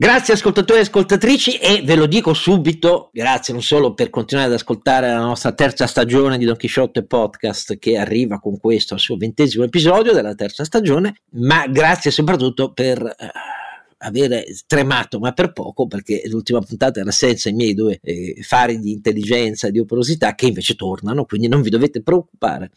Grazie ascoltatori e ascoltatrici e ve lo dico subito, grazie non solo per continuare ad ascoltare la nostra terza stagione di Don Chisciotte Podcast che arriva con questo al suo ventesimo episodio della terza stagione, ma grazie soprattutto per... Eh, avere tremato, ma per poco, perché l'ultima puntata era senza i miei due eh, fari di intelligenza e di operosità che invece tornano, quindi non vi dovete preoccupare,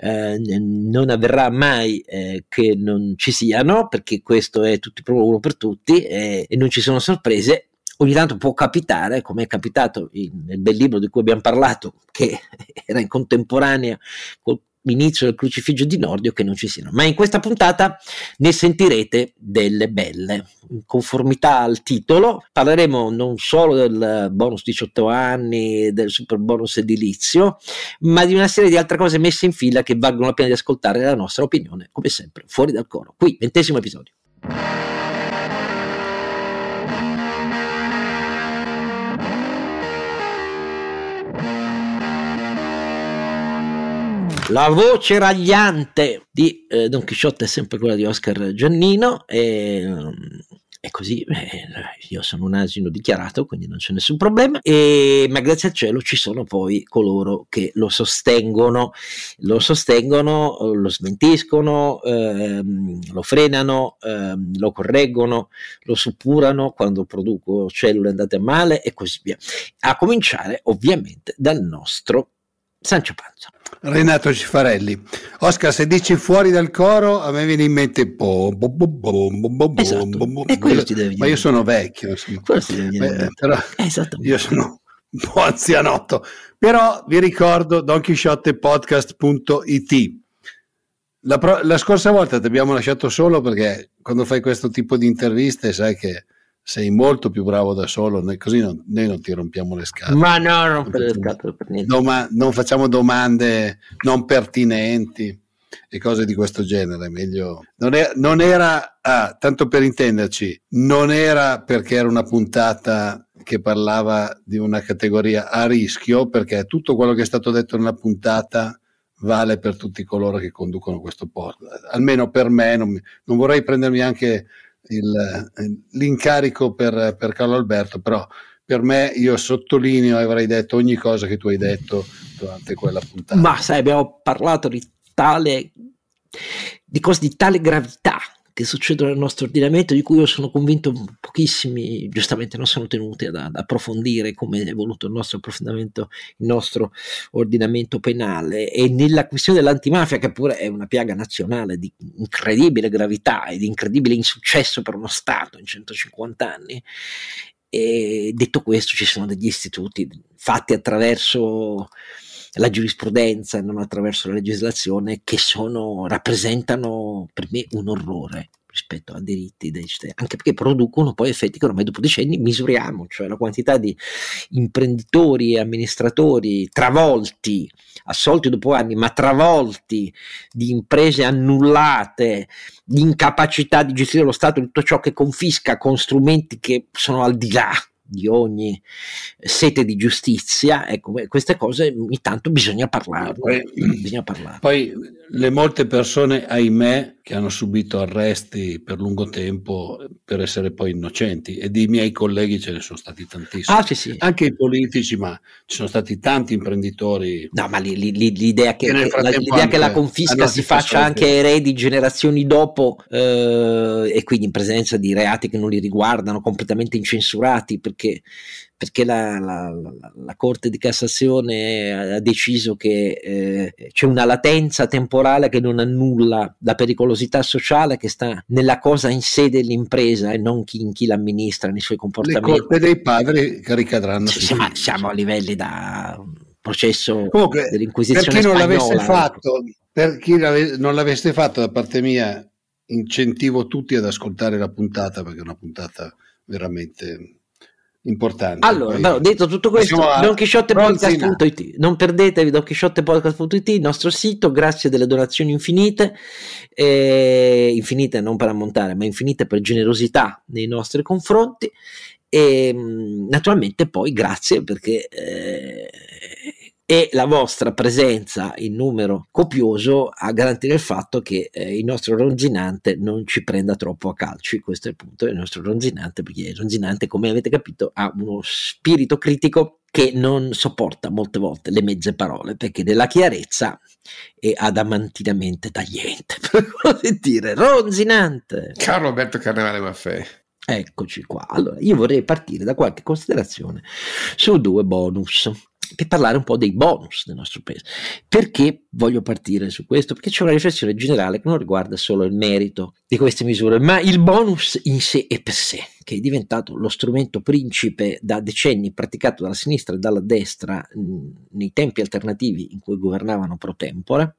eh, non avverrà mai eh, che non ci siano, perché questo è tutti pro uno per tutti e non ci sono sorprese. Ogni tanto può capitare, come è capitato in, nel bel libro di cui abbiamo parlato, che era in contemporanea col l'inizio del crucifiggio di Nordio che non ci siano. Ma in questa puntata ne sentirete delle belle. In conformità al titolo, parleremo non solo del bonus 18 anni, del super bonus edilizio, ma di una serie di altre cose messe in fila che valgono la pena di ascoltare la nostra opinione, come sempre, fuori dal coro. Qui, ventesimo episodio. La voce ragliante di eh, Don Chisciotte è sempre quella di Oscar Giannino e, e così eh, io sono un asino dichiarato, quindi non c'è nessun problema, e, ma grazie al cielo ci sono poi coloro che lo sostengono, lo sostengono, lo smentiscono, ehm, lo frenano, ehm, lo correggono, lo suppurano quando produco cellule andate a male e così via. A cominciare ovviamente dal nostro Sancio Panza. Renato Cifarelli. Oscar, se dici fuori dal coro, a me viene in mente po, bo, bo, bo, esatto. ma io sono vecchio, Beh, però io sono un po' anzianotto, però vi ricordo donchisciottepodcast.it. La, pro- la scorsa volta ti abbiamo lasciato solo perché quando fai questo tipo di interviste sai che sei molto più bravo da solo, noi, così non, noi non ti rompiamo le scatole. Ma no, non, per le scatole per niente. Doma- non facciamo domande non pertinenti e cose di questo genere. Meglio. Non, è, non era, ah, tanto per intenderci, non era perché era una puntata che parlava di una categoria a rischio, perché tutto quello che è stato detto nella puntata vale per tutti coloro che conducono questo podcast. Almeno per me, non, non vorrei prendermi anche il, l'incarico per, per Carlo Alberto, però per me io sottolineo avrei detto ogni cosa che tu hai detto durante quella puntata. Ma sai, abbiamo parlato di tale di cose di tale gravità che succedono nel nostro ordinamento, di cui io sono convinto pochissimi, giustamente non sono tenuti ad, ad approfondire come è evoluto il nostro approfondimento, il nostro ordinamento penale. E nella questione dell'antimafia, che pure è una piaga nazionale di incredibile gravità e di incredibile insuccesso per uno Stato in 150 anni, e detto questo, ci sono degli istituti fatti attraverso la giurisprudenza e non attraverso la legislazione che sono, rappresentano per me un orrore rispetto a diritti dei cittadini, anche perché producono poi effetti che ormai dopo decenni misuriamo, cioè la quantità di imprenditori e amministratori travolti, assolti dopo anni, ma travolti di imprese annullate, di incapacità di gestire lo Stato, tutto ciò che confisca con strumenti che sono al di là di ogni sete di giustizia, ecco, queste cose ogni tanto bisogna parlarne. Bisogna parlarne. poi le molte persone, ahimè, che hanno subito arresti per lungo tempo per essere poi innocenti e dei miei colleghi ce ne sono stati tantissimi. Ah, sì, sì. Anche i politici, ma ci sono stati tanti imprenditori. No, ma li, li, l'idea, che, che, la, l'idea che la confisca si faccia anche ai eredi generazioni dopo eh, e quindi in presenza di reati che non li riguardano, completamente incensurati, perché perché la, la, la, la, Corte di Cassazione ha deciso che eh, c'è una latenza temporale che non annulla la pericolosità sociale che sta nella cosa in sé dell'impresa e non chi, in chi l'amministra nei suoi comportamenti. Le colpe dei padri ricadranno sì, siamo, siamo, a livelli da processo Comunque, dell'Inquisizione per chi non l'avesse ecco. fatto, per chi non l'avesse fatto da parte mia incentivo tutti ad ascoltare la puntata perché è una puntata veramente importante. Allora, però, detto tutto questo, donchisciottepodcast.it, non perdetevi donchisciottepodcast.it, il nostro sito, grazie delle donazioni infinite, eh, infinite non per ammontare, ma infinite per generosità nei nostri confronti. E naturalmente poi grazie perché eh, e la vostra presenza in numero copioso a garantire il fatto che eh, il nostro ronzinante non ci prenda troppo a calci, questo è il punto del nostro ronzinante, perché il ronzinante, come avete capito, ha uno spirito critico che non sopporta molte volte le mezze parole, perché della chiarezza è adamantinamente tagliente, per così dire, ronzinante. Carlo Alberto Carnevale Maffei. Eccoci qua. Allora, io vorrei partire da qualche considerazione su due bonus per parlare un po' dei bonus del nostro paese. Perché voglio partire su questo? Perché c'è una riflessione generale che non riguarda solo il merito di queste misure, ma il bonus in sé e per sé, che è diventato lo strumento principe da decenni praticato dalla sinistra e dalla destra mh, nei tempi alternativi in cui governavano pro tempore.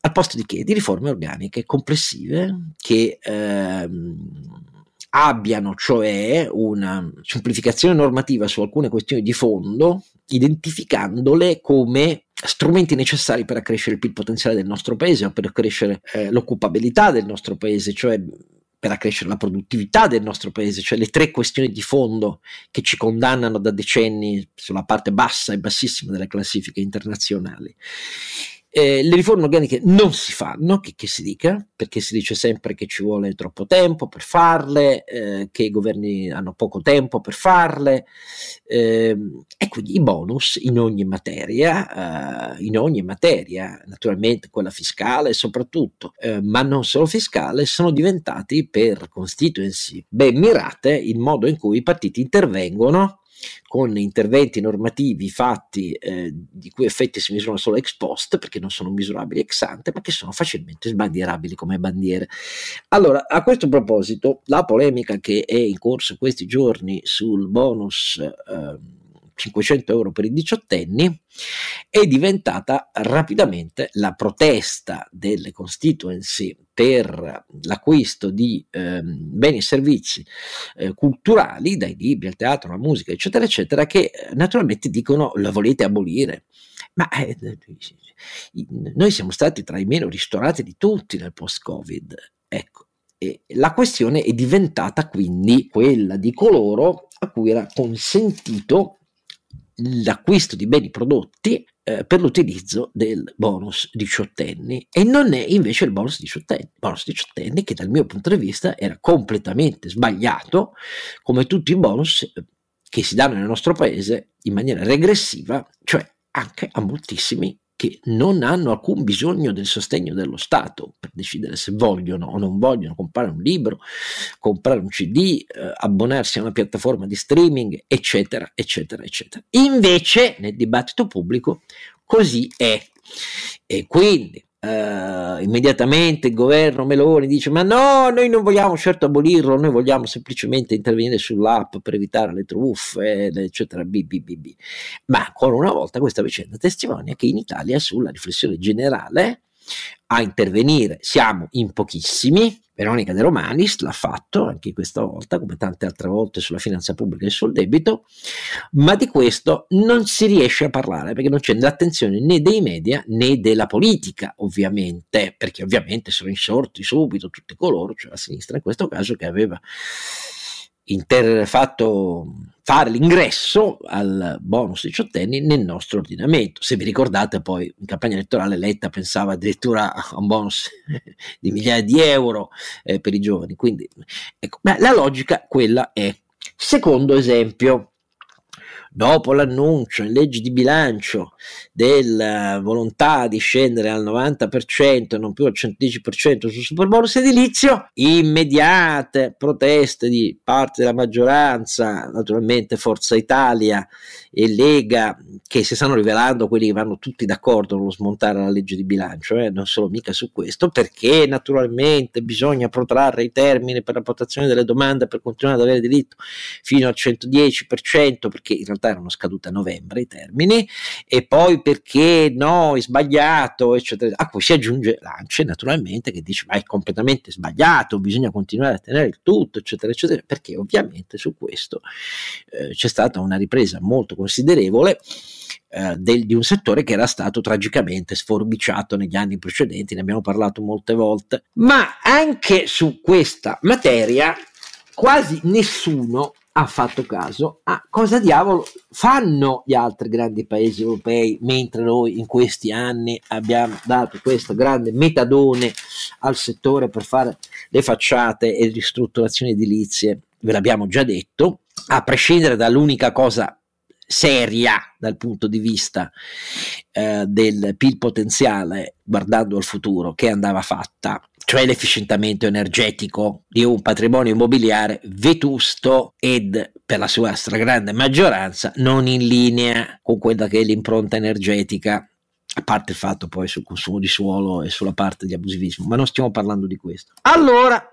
Al posto di che? Di riforme organiche complessive che ehm, abbiano cioè una semplificazione normativa su alcune questioni di fondo, identificandole come strumenti necessari per accrescere il PIL potenziale del nostro paese o per accrescere eh, l'occupabilità del nostro paese, cioè per accrescere la produttività del nostro paese, cioè le tre questioni di fondo che ci condannano da decenni sulla parte bassa e bassissima delle classifiche internazionali. Eh, le riforme organiche non si fanno, che, che, si dica, perché si dice sempre che ci vuole troppo tempo per farle, eh, che i governi hanno poco tempo per farle, eh, e quindi i bonus in ogni materia, eh, in ogni materia, naturalmente quella fiscale soprattutto, eh, ma non solo fiscale, sono diventati per constituency ben mirate il modo in cui i partiti intervengono con interventi normativi fatti eh, di cui effetti si misurano solo ex post perché non sono misurabili ex ante ma che sono facilmente sbandierabili come bandiere. Allora, a questo proposito, la polemica che è in corso questi giorni sul bonus eh, 500 euro per i diciottenni, è diventata rapidamente la protesta delle constituency per l'acquisto di eh, beni e servizi eh, culturali, dai libri al teatro, alla musica, eccetera, eccetera, che eh, naturalmente dicono la volete abolire. Ma eh, noi siamo stati tra i meno ristorati di tutti nel post-Covid. Ecco, la questione è diventata quindi quella di coloro a cui era consentito l'acquisto di beni prodotti eh, per l'utilizzo del bonus diciottenni. E non è invece il bonus diciottenni, bonus diciottenni che dal mio punto di vista era completamente sbagliato come tutti i bonus eh, che si danno nel nostro paese in maniera regressiva, cioè anche a moltissimi che non hanno alcun bisogno del sostegno dello Stato per decidere se vogliono o non vogliono comprare un libro, comprare un CD, eh, abbonarsi a una piattaforma di streaming, eccetera, eccetera, eccetera. Invece nel dibattito pubblico così è. E quindi Uh, immediatamente il governo Meloni dice ma no, noi non vogliamo certo abolirlo, noi vogliamo semplicemente intervenire sull'app per evitare le truffe, eccetera, BBBB. Ma ancora una volta questa vicenda testimonia che in Italia sulla riflessione generale a intervenire siamo in pochissimi, Veronica De Romanis l'ha fatto anche questa volta, come tante altre volte sulla finanza pubblica e sul debito, ma di questo non si riesce a parlare perché non c'è l'attenzione né dei media né della politica, ovviamente, perché ovviamente sono insorti subito tutti coloro, cioè la sinistra in questo caso, che aveva inter- fatto fare l'ingresso al bonus diciottenni nel nostro ordinamento. Se vi ricordate poi in campagna elettorale Letta pensava addirittura a un bonus di migliaia di euro eh, per i giovani, quindi ecco, beh, la logica quella è. Secondo esempio, dopo l'annuncio in legge di bilancio della volontà di scendere al 90% e non più al 110% sul super bonus edilizio, immediate proteste di parte della maggioranza, naturalmente Forza Italia e Lega, che si stanno rivelando quelli che vanno tutti d'accordo nello smontare la legge di bilancio, eh, non solo mica su questo, perché naturalmente bisogna protrarre i termini per la votazione delle domande per continuare ad avere diritto fino al 110%, perché in realtà realtà erano scadute a novembre i termini, e poi perché no, è sbagliato, eccetera. A cui si aggiunge l'ANCE, naturalmente, che dice ma è completamente sbagliato, bisogna continuare a tenere il tutto, eccetera, eccetera, perché ovviamente su questo eh, c'è stata una ripresa molto considerevole. Eh, del, di un settore che era stato tragicamente sforbiciato negli anni precedenti, ne abbiamo parlato molte volte, ma anche su questa materia quasi nessuno ha fatto caso. A cosa diavolo fanno gli altri grandi paesi europei mentre noi in questi anni abbiamo dato questo grande metadone al settore per fare le facciate e ristrutturazioni edilizie, ve l'abbiamo già detto, a prescindere dall'unica cosa seria dal punto di vista eh, del PIL potenziale guardando al futuro che andava fatta, cioè l'efficientamento energetico di un patrimonio immobiliare vetusto ed per la sua stragrande maggioranza non in linea con quella che è l'impronta energetica a parte il fatto poi sul consumo di suolo e sulla parte di abusivismo, ma non stiamo parlando di questo. Allora,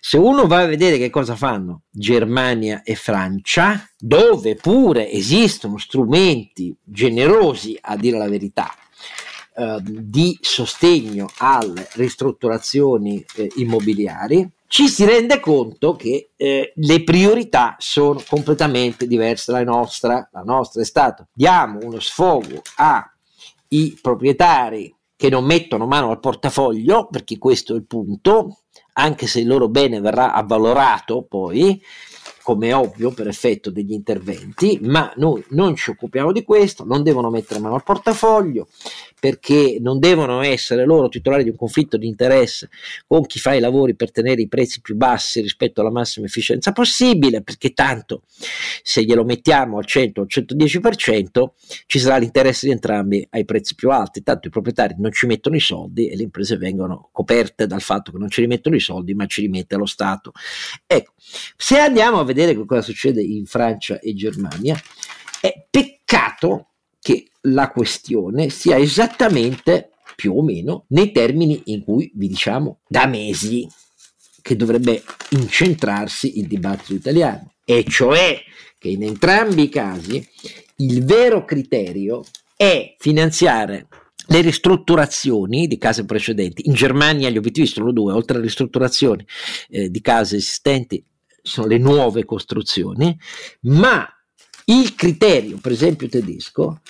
se uno va a vedere che cosa fanno Germania e Francia, dove pure esistono strumenti generosi, a dire la verità, eh, di sostegno alle ristrutturazioni eh, immobiliari, ci si rende conto che eh, le priorità sono completamente diverse dalla nostra. La nostra è stata diamo uno sfogo ai proprietari che non mettono mano al portafoglio, perché questo è il punto, anche se il loro bene verrà avvalorato poi, come ovvio per effetto degli interventi, ma noi non ci occupiamo di questo, non devono mettere mano al portafoglio, perché non devono essere loro titolari di un conflitto di interesse con chi fa i lavori per tenere i prezzi più bassi rispetto alla massima efficienza possibile, perché tanto se glielo mettiamo al 100 o al 110% ci sarà l'interesse di entrambi ai prezzi più alti, tanto i proprietari non ci mettono i soldi e le imprese vengono coperte dal fatto che non ci rimettono i soldi, ma ci rimette lo Stato. Ecco, se andiamo a vedere cosa succede in Francia e Germania, è peccato che la questione sia esattamente più o meno nei termini in cui vi diciamo da mesi che dovrebbe incentrarsi il dibattito italiano, e cioè che in entrambi i casi il vero criterio è finanziare le ristrutturazioni di case precedenti. In Germania gli obiettivi sono due, oltre alle ristrutturazioni eh, di case esistenti, sono le nuove costruzioni, ma il criterio, per esempio tedesco,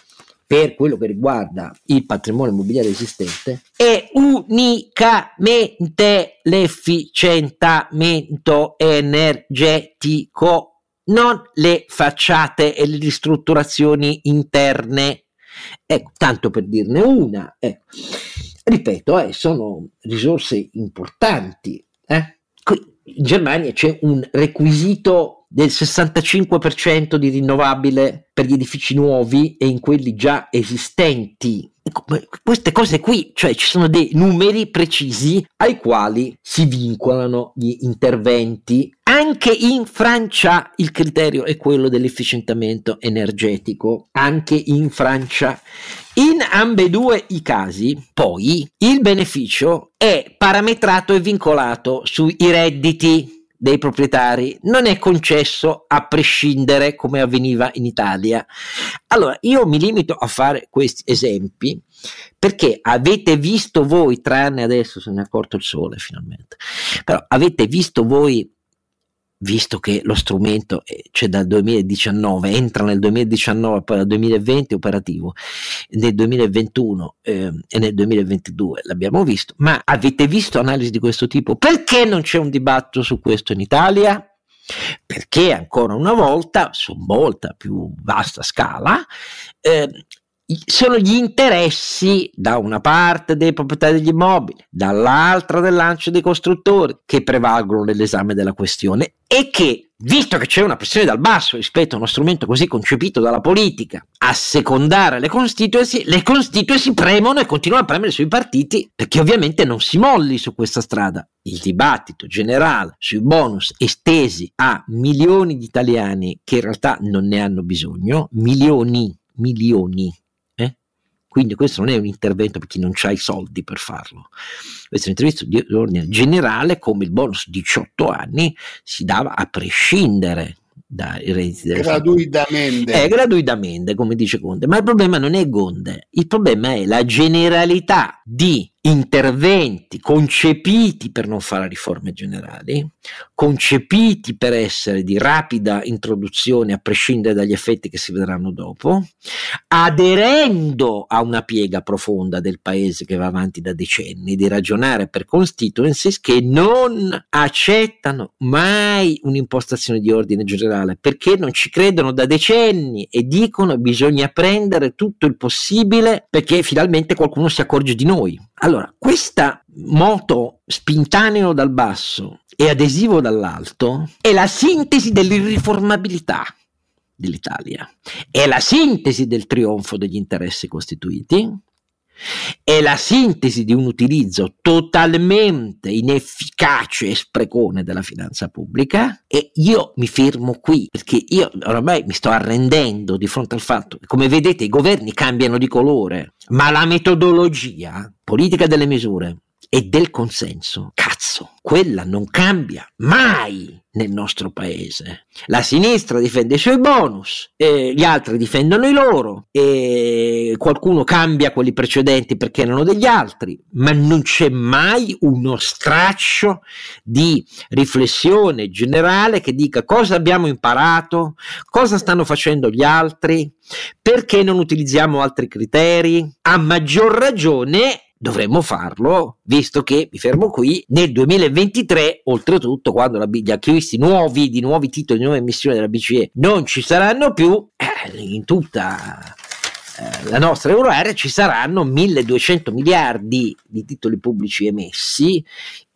per quello che riguarda il patrimonio immobiliare esistente è unicamente l'efficientamento energetico, non le facciate e le ristrutturazioni interne. Ecco, tanto per dirne una. Ecco. Ripeto, eh, sono risorse importanti. Eh? Qui in Germania c'è un requisito del 65% di rinnovabile per gli edifici nuovi e in quelli già esistenti. Queste cose qui, cioè ci sono dei numeri precisi ai quali si vincolano gli interventi. Anche in Francia il criterio è quello dell'efficientamento energetico, anche in Francia. In ambedue i casi, poi, il beneficio è parametrato e vincolato sui redditi dei proprietari non è concesso a prescindere come avveniva in Italia. Allora, io mi limito a fare questi esempi perché avete visto voi, tranne adesso se ne è accorto il sole finalmente, però avete visto voi visto che lo strumento c'è cioè dal 2019, entra nel 2019, poi dal 2020 operativo, nel 2021 eh, e nel 2022 l'abbiamo visto, ma avete visto analisi di questo tipo? Perché non c'è un dibattito su questo in Italia? Perché ancora una volta, su molta più vasta scala, eh, sono gli interessi da una parte dei proprietari degli immobili, dall'altra del lancio dei costruttori che prevalgono nell'esame della questione e che, visto che c'è una pressione dal basso rispetto a uno strumento così concepito dalla politica, a secondare le constituency, le constituency premono e continuano a premere sui partiti perché ovviamente non si molli su questa strada. Il dibattito generale sui bonus estesi a milioni di italiani che in realtà non ne hanno bisogno, milioni, milioni quindi questo non è un intervento per chi non ha i soldi per farlo, questo è un intervento di ordine generale come il bonus 18 anni si dava a prescindere dai redditi del gratuitamente. È gratuitamente, come dice Conte, ma il problema non è Conte, il problema è la generalità di interventi concepiti per non fare riforme generali, concepiti per essere di rapida introduzione a prescindere dagli effetti che si vedranno dopo, aderendo a una piega profonda del paese che va avanti da decenni, di ragionare per constituencies che non accettano mai un'impostazione di ordine generale perché non ci credono da decenni e dicono bisogna prendere tutto il possibile perché finalmente qualcuno si accorge di noi. Allora, questa moto spintaneo dal basso e adesivo dall'alto è la sintesi dell'irriformabilità dell'Italia, è la sintesi del trionfo degli interessi costituiti, è la sintesi di un utilizzo totalmente inefficace e sprecone della finanza pubblica e io mi fermo qui perché io ormai mi sto arrendendo di fronte al fatto che come vedete i governi cambiano di colore ma la metodologia politica delle misure e del consenso, cazzo, quella non cambia mai nel nostro paese. La sinistra difende i suoi bonus, gli altri difendono i loro, e qualcuno cambia quelli precedenti perché erano degli altri, ma non c'è mai uno straccio di riflessione generale che dica cosa abbiamo imparato, cosa stanno facendo gli altri, perché non utilizziamo altri criteri. A maggior ragione dovremmo farlo, visto che, mi fermo qui, nel 2023, oltretutto, quando la, gli acquisti nuovi di nuovi titoli di nuove emissioni della BCE non ci saranno più, eh, in tutta eh, la nostra euro area ci saranno 1200 miliardi di titoli pubblici emessi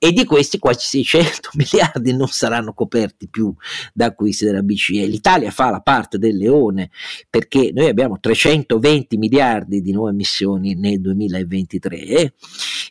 e di questi quasi 600 miliardi non saranno coperti più da acquisti della BCE. L'Italia fa la parte del leone perché noi abbiamo 320 miliardi di nuove emissioni nel 2023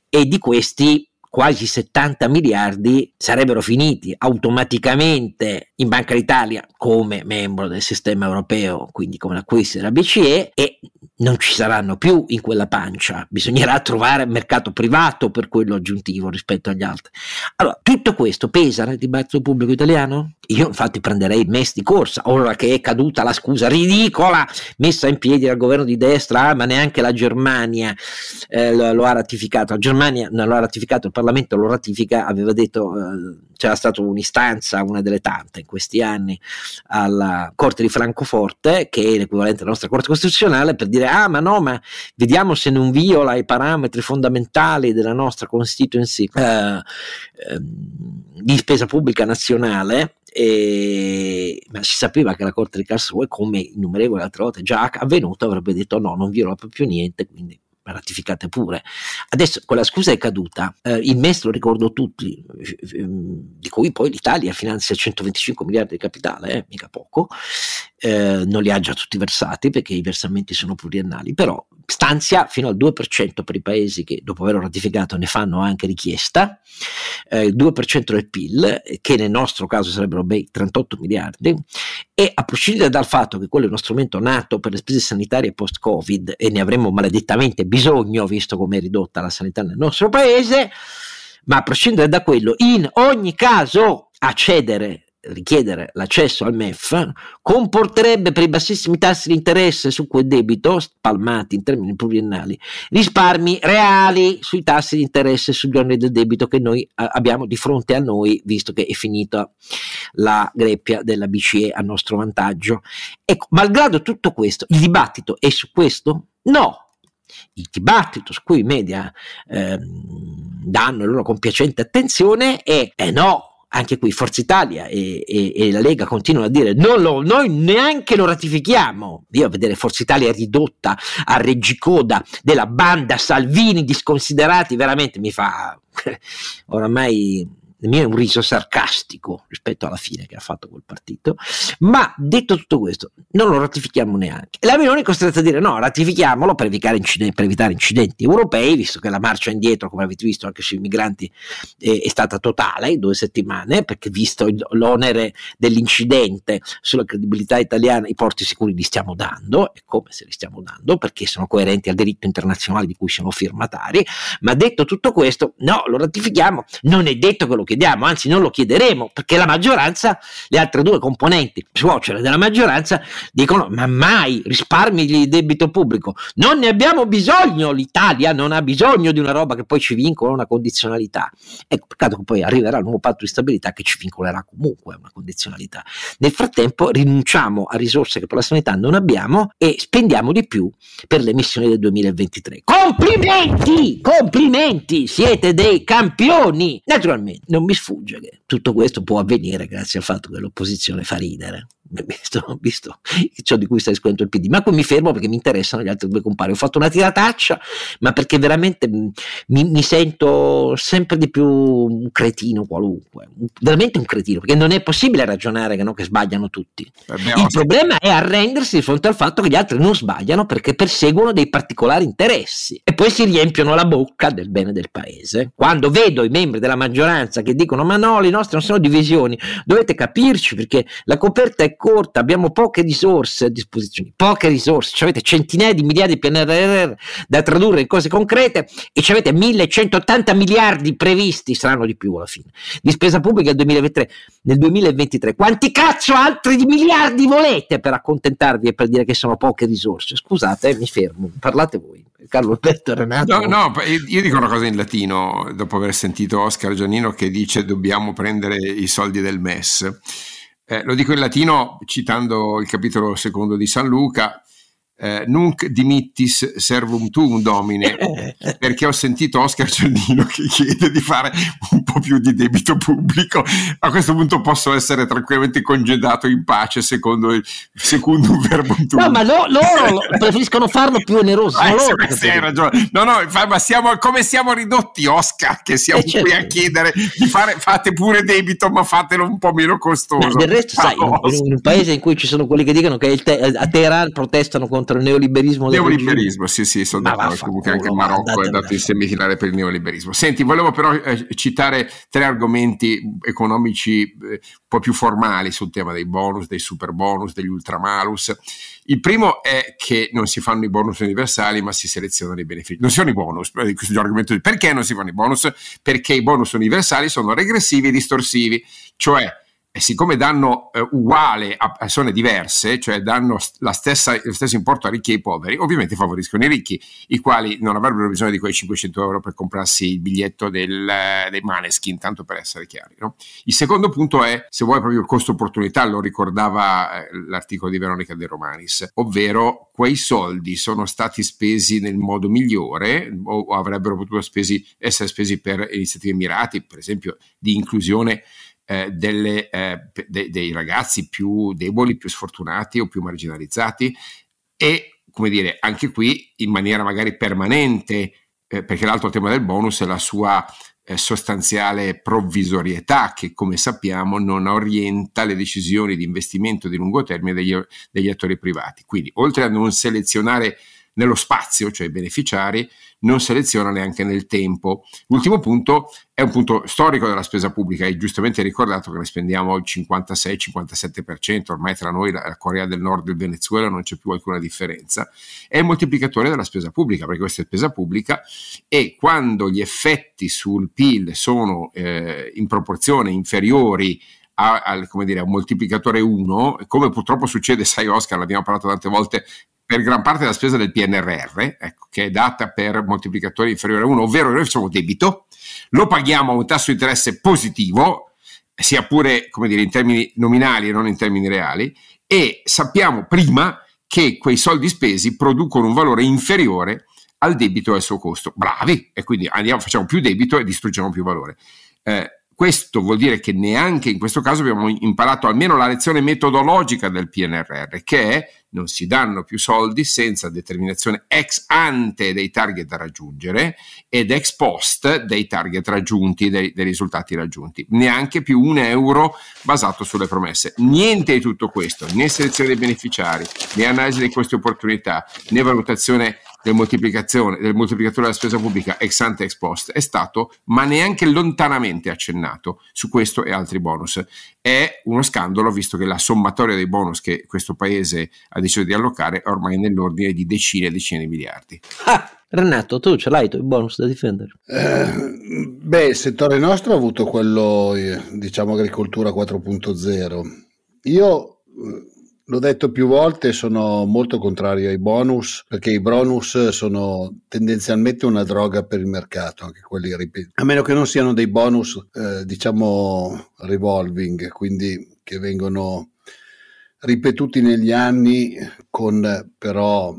e di questi quasi 70 miliardi sarebbero finiti automaticamente in Banca d'Italia come membro del sistema europeo, quindi come acquisti della BCE e non ci saranno più in quella pancia, bisognerà trovare mercato privato per quello aggiuntivo rispetto agli altri. Allora, tutto questo pesa nel dibattito pubblico italiano? Io infatti prenderei MES di corsa, ora che è caduta la scusa ridicola messa in piedi dal governo di destra, ah, ma neanche la Germania eh, lo, lo, ha ratificato, la Germania non lo ha ratificato, il Parlamento lo ratifica, aveva detto, eh, c'era stata un'istanza, una delle tante in questi anni, alla Corte di Francoforte, che è l'equivalente della nostra Corte Costituzionale, per dire ah ma no, ma vediamo se non viola i parametri fondamentali della nostra constituency eh, eh, di spesa pubblica nazionale. E, ma si sapeva che la Corte di Karlsruhe, come innumerevoli altre volte già avvenuto, avrebbe detto no, non viola proprio niente, quindi ratificate pure. Adesso quella scusa è caduta, eh, il MES lo ricordo tutti, di cui poi l'Italia finanzia 125 miliardi di capitale, eh, mica poco, eh, non li ha già tutti versati perché i versamenti sono pluriannali, però stanzia fino al 2% per i paesi che dopo averlo ratificato ne fanno anche richiesta, eh, il 2% del PIL, che nel nostro caso sarebbero bei 38 miliardi, e a prescindere dal fatto che quello è uno strumento nato per le spese sanitarie post-Covid e ne avremmo maledettamente bisogno, visto come è ridotta la sanità nel nostro paese, ma a prescindere da quello, in ogni caso accedere richiedere l'accesso al MEF comporterebbe per i bassissimi tassi di interesse su quel debito, spalmati in termini pluriennali, risparmi reali sui tassi di interesse sugli oneri del debito che noi abbiamo di fronte a noi, visto che è finita la greppia della BCE a nostro vantaggio. Ecco, malgrado tutto questo, il dibattito è su questo? No, il dibattito su cui i media eh, danno la loro compiacente attenzione è eh no, anche qui Forza Italia e, e, e, la Lega continuano a dire lo, noi neanche lo ratifichiamo. Io a vedere Forza Italia ridotta a reggicoda della banda Salvini disconsiderati veramente mi fa oramai mio è un riso sarcastico rispetto alla fine che ha fatto quel partito, ma detto tutto questo, non lo ratifichiamo neanche. La Meloni è costretta a dire no, ratifichiamolo per evitare, incidenti, per evitare incidenti europei, visto che la marcia indietro, come avete visto anche sui migranti, eh, è stata totale, due settimane, perché visto l'onere dell'incidente sulla credibilità italiana, i porti sicuri li stiamo dando, e come se li stiamo dando, perché sono coerenti al diritto internazionale di cui siamo firmatari, ma detto tutto questo, no, lo ratifichiamo, non è detto che lo chiediamo, anzi non lo chiederemo, perché la maggioranza, le altre due componenti suocere della maggioranza dicono ma mai risparmi di debito pubblico, non ne abbiamo bisogno, l'Italia non ha bisogno di una roba che poi ci vincola una condizionalità. Ecco, peccato che poi arriverà il nuovo patto di stabilità che ci vincolerà comunque una condizionalità. Nel frattempo rinunciamo a risorse che per la sanità non abbiamo e spendiamo di più per le missioni del 2023. Complimenti! Complimenti! Siete dei campioni! Naturalmente non mi sfugge che tutto questo può avvenire grazie al fatto che l'opposizione fa ridere visto, visto ciò di cui sta discutendo il PD. Ma qui mi fermo perché mi interessano gli altri due compari. Ho fatto una tirataccia, ma perché veramente mi, mi sento sempre di più un cretino qualunque, veramente un cretino, perché non è possibile ragionare che, no, che sbagliano tutti. Il problema è arrendersi di fronte al fatto che gli altri non sbagliano perché perseguono dei particolari interessi e poi si riempiono la bocca del bene del paese. Quando vedo i membri della maggioranza che dicono ma no, le nostre non sono divisioni, dovete capirci perché la coperta è corta, abbiamo poche risorse a disposizione, poche risorse, cioè avete centinaia di miliardi di PNRR da tradurre in cose concrete e ci avete 1180 miliardi previsti, saranno di più alla fine, di spesa pubblica nel 2023. Nel 2023 quanti cazzo altri di miliardi volete per accontentarvi e per dire che sono poche risorse? Scusate, mi fermo, parlate voi. Carlo Alberto Renato. No, no, io dico una cosa in latino dopo aver sentito Oscar Giannino che dice dobbiamo prendere i soldi del MES. Eh, lo dico in latino citando il capitolo secondo di San Luca, eh, nunc dimittis servum tuum domine, perché ho sentito Oscar Giannino che chiede di fare un po' più di debito pubblico. A questo punto posso essere tranquillamente congedato in pace secondo il secondo verbum tuum. No, ma lo, loro preferiscono farlo più oneroso. Ah, loro sì, hai ragione. No, no, ma siamo, come siamo ridotti, Oscar, che siamo eh, certo. qui a chiedere di fare, fate pure debito, ma fatelo un po' meno costoso. No, del resto, sai, in, in, un paese in cui ci sono quelli che dicono che te- a Teheran protestano contro contro il neoliberismo. Neoliberismo, sì, sì, sono d'accordo. Comunque anche il Marocco è andato in semifinale per il neoliberismo. Senti, volevo però eh, citare tre argomenti economici eh, un po' più formali sul tema dei bonus, dei super bonus, degli ultramalus. Il primo è che non si fanno i bonus universali, ma si selezionano i benefici. Non si fanno i bonus, eh, questo è l'argomento di perché non si fanno i bonus? Perché i bonus universali sono regressivi e distorsivi, cioè e siccome danno eh, uguale a persone diverse, cioè danno stessa, lo stesso importo a ricchi e ai poveri, ovviamente favoriscono i ricchi, i quali non avrebbero bisogno di quei 500 euro per comprarsi il biglietto del, dei Maneskin, tanto per essere chiari. No? Il secondo punto è, se vuoi, proprio il costo opportunità, lo ricordava eh, l'articolo di Veronica De Romanis, ovvero quei soldi sono stati spesi nel modo migliore o, o avrebbero potuto spesi, essere spesi per iniziative mirate, per esempio di inclusione eh, delle, eh, de, dei ragazzi più deboli, più sfortunati o più marginalizzati e, come dire, anche qui in maniera magari permanente, eh, perché l'altro tema del bonus è la sua eh, sostanziale provvisorietà che, come sappiamo, non orienta le decisioni di investimento di lungo termine degli, degli attori privati. Quindi, oltre a non selezionare nello spazio, cioè i beneficiari, non seleziona neanche nel tempo. L'ultimo punto è un punto storico della spesa pubblica, hai giustamente ricordato che ne spendiamo il 56-57%, ormai tra noi la Corea del Nord e il Venezuela non c'è più alcuna differenza, è il moltiplicatore della spesa pubblica, perché questa è spesa pubblica e quando gli effetti sul PIL sono eh, in proporzione inferiori a, a, dire, a, un moltiplicatore 1, come purtroppo succede, sai Oscar, l'abbiamo parlato tante volte per gran parte della spesa del PNRR, ecco, che è data per moltiplicatori inferiori a 1, ovvero noi facciamo debito, lo paghiamo a un tasso di interesse positivo, sia pure dire, in termini nominali e non in termini reali, e sappiamo prima che quei soldi spesi producono un valore inferiore al debito e al suo costo. Bravi! E quindi andiamo, facciamo più debito e distruggiamo più valore. Eh, questo vuol dire che neanche in questo caso abbiamo imparato almeno la lezione metodologica del PNRR, che è non si danno più soldi senza determinazione ex ante dei target da raggiungere ed ex post dei target raggiunti, dei, dei risultati raggiunti. Neanche più un euro basato sulle promesse. Niente di tutto questo, né selezione dei beneficiari, né analisi dei costi opportunità, né valutazione del, moltiplicatore della spesa pubblica ex ante ex post è stato, ma neanche lontanamente accennato su questo e altri bonus. È uno scandalo visto che la sommatoria dei bonus che questo paese ha deciso di allocare è ormai nell'ordine di decine e decine di miliardi. Ah, Renato, tu ce l'hai i bonus da difendere? Eh, beh, il settore nostro ha avuto quello, eh, diciamo, agricoltura 4.0. Io eh, L'ho detto più volte, sono molto contrario ai bonus perché i bonus sono tendenzialmente una droga per il mercato, anche quelli ripeto. A meno che non siano dei bonus, eh, diciamo, revolving, quindi che vengono ripetuti negli anni con però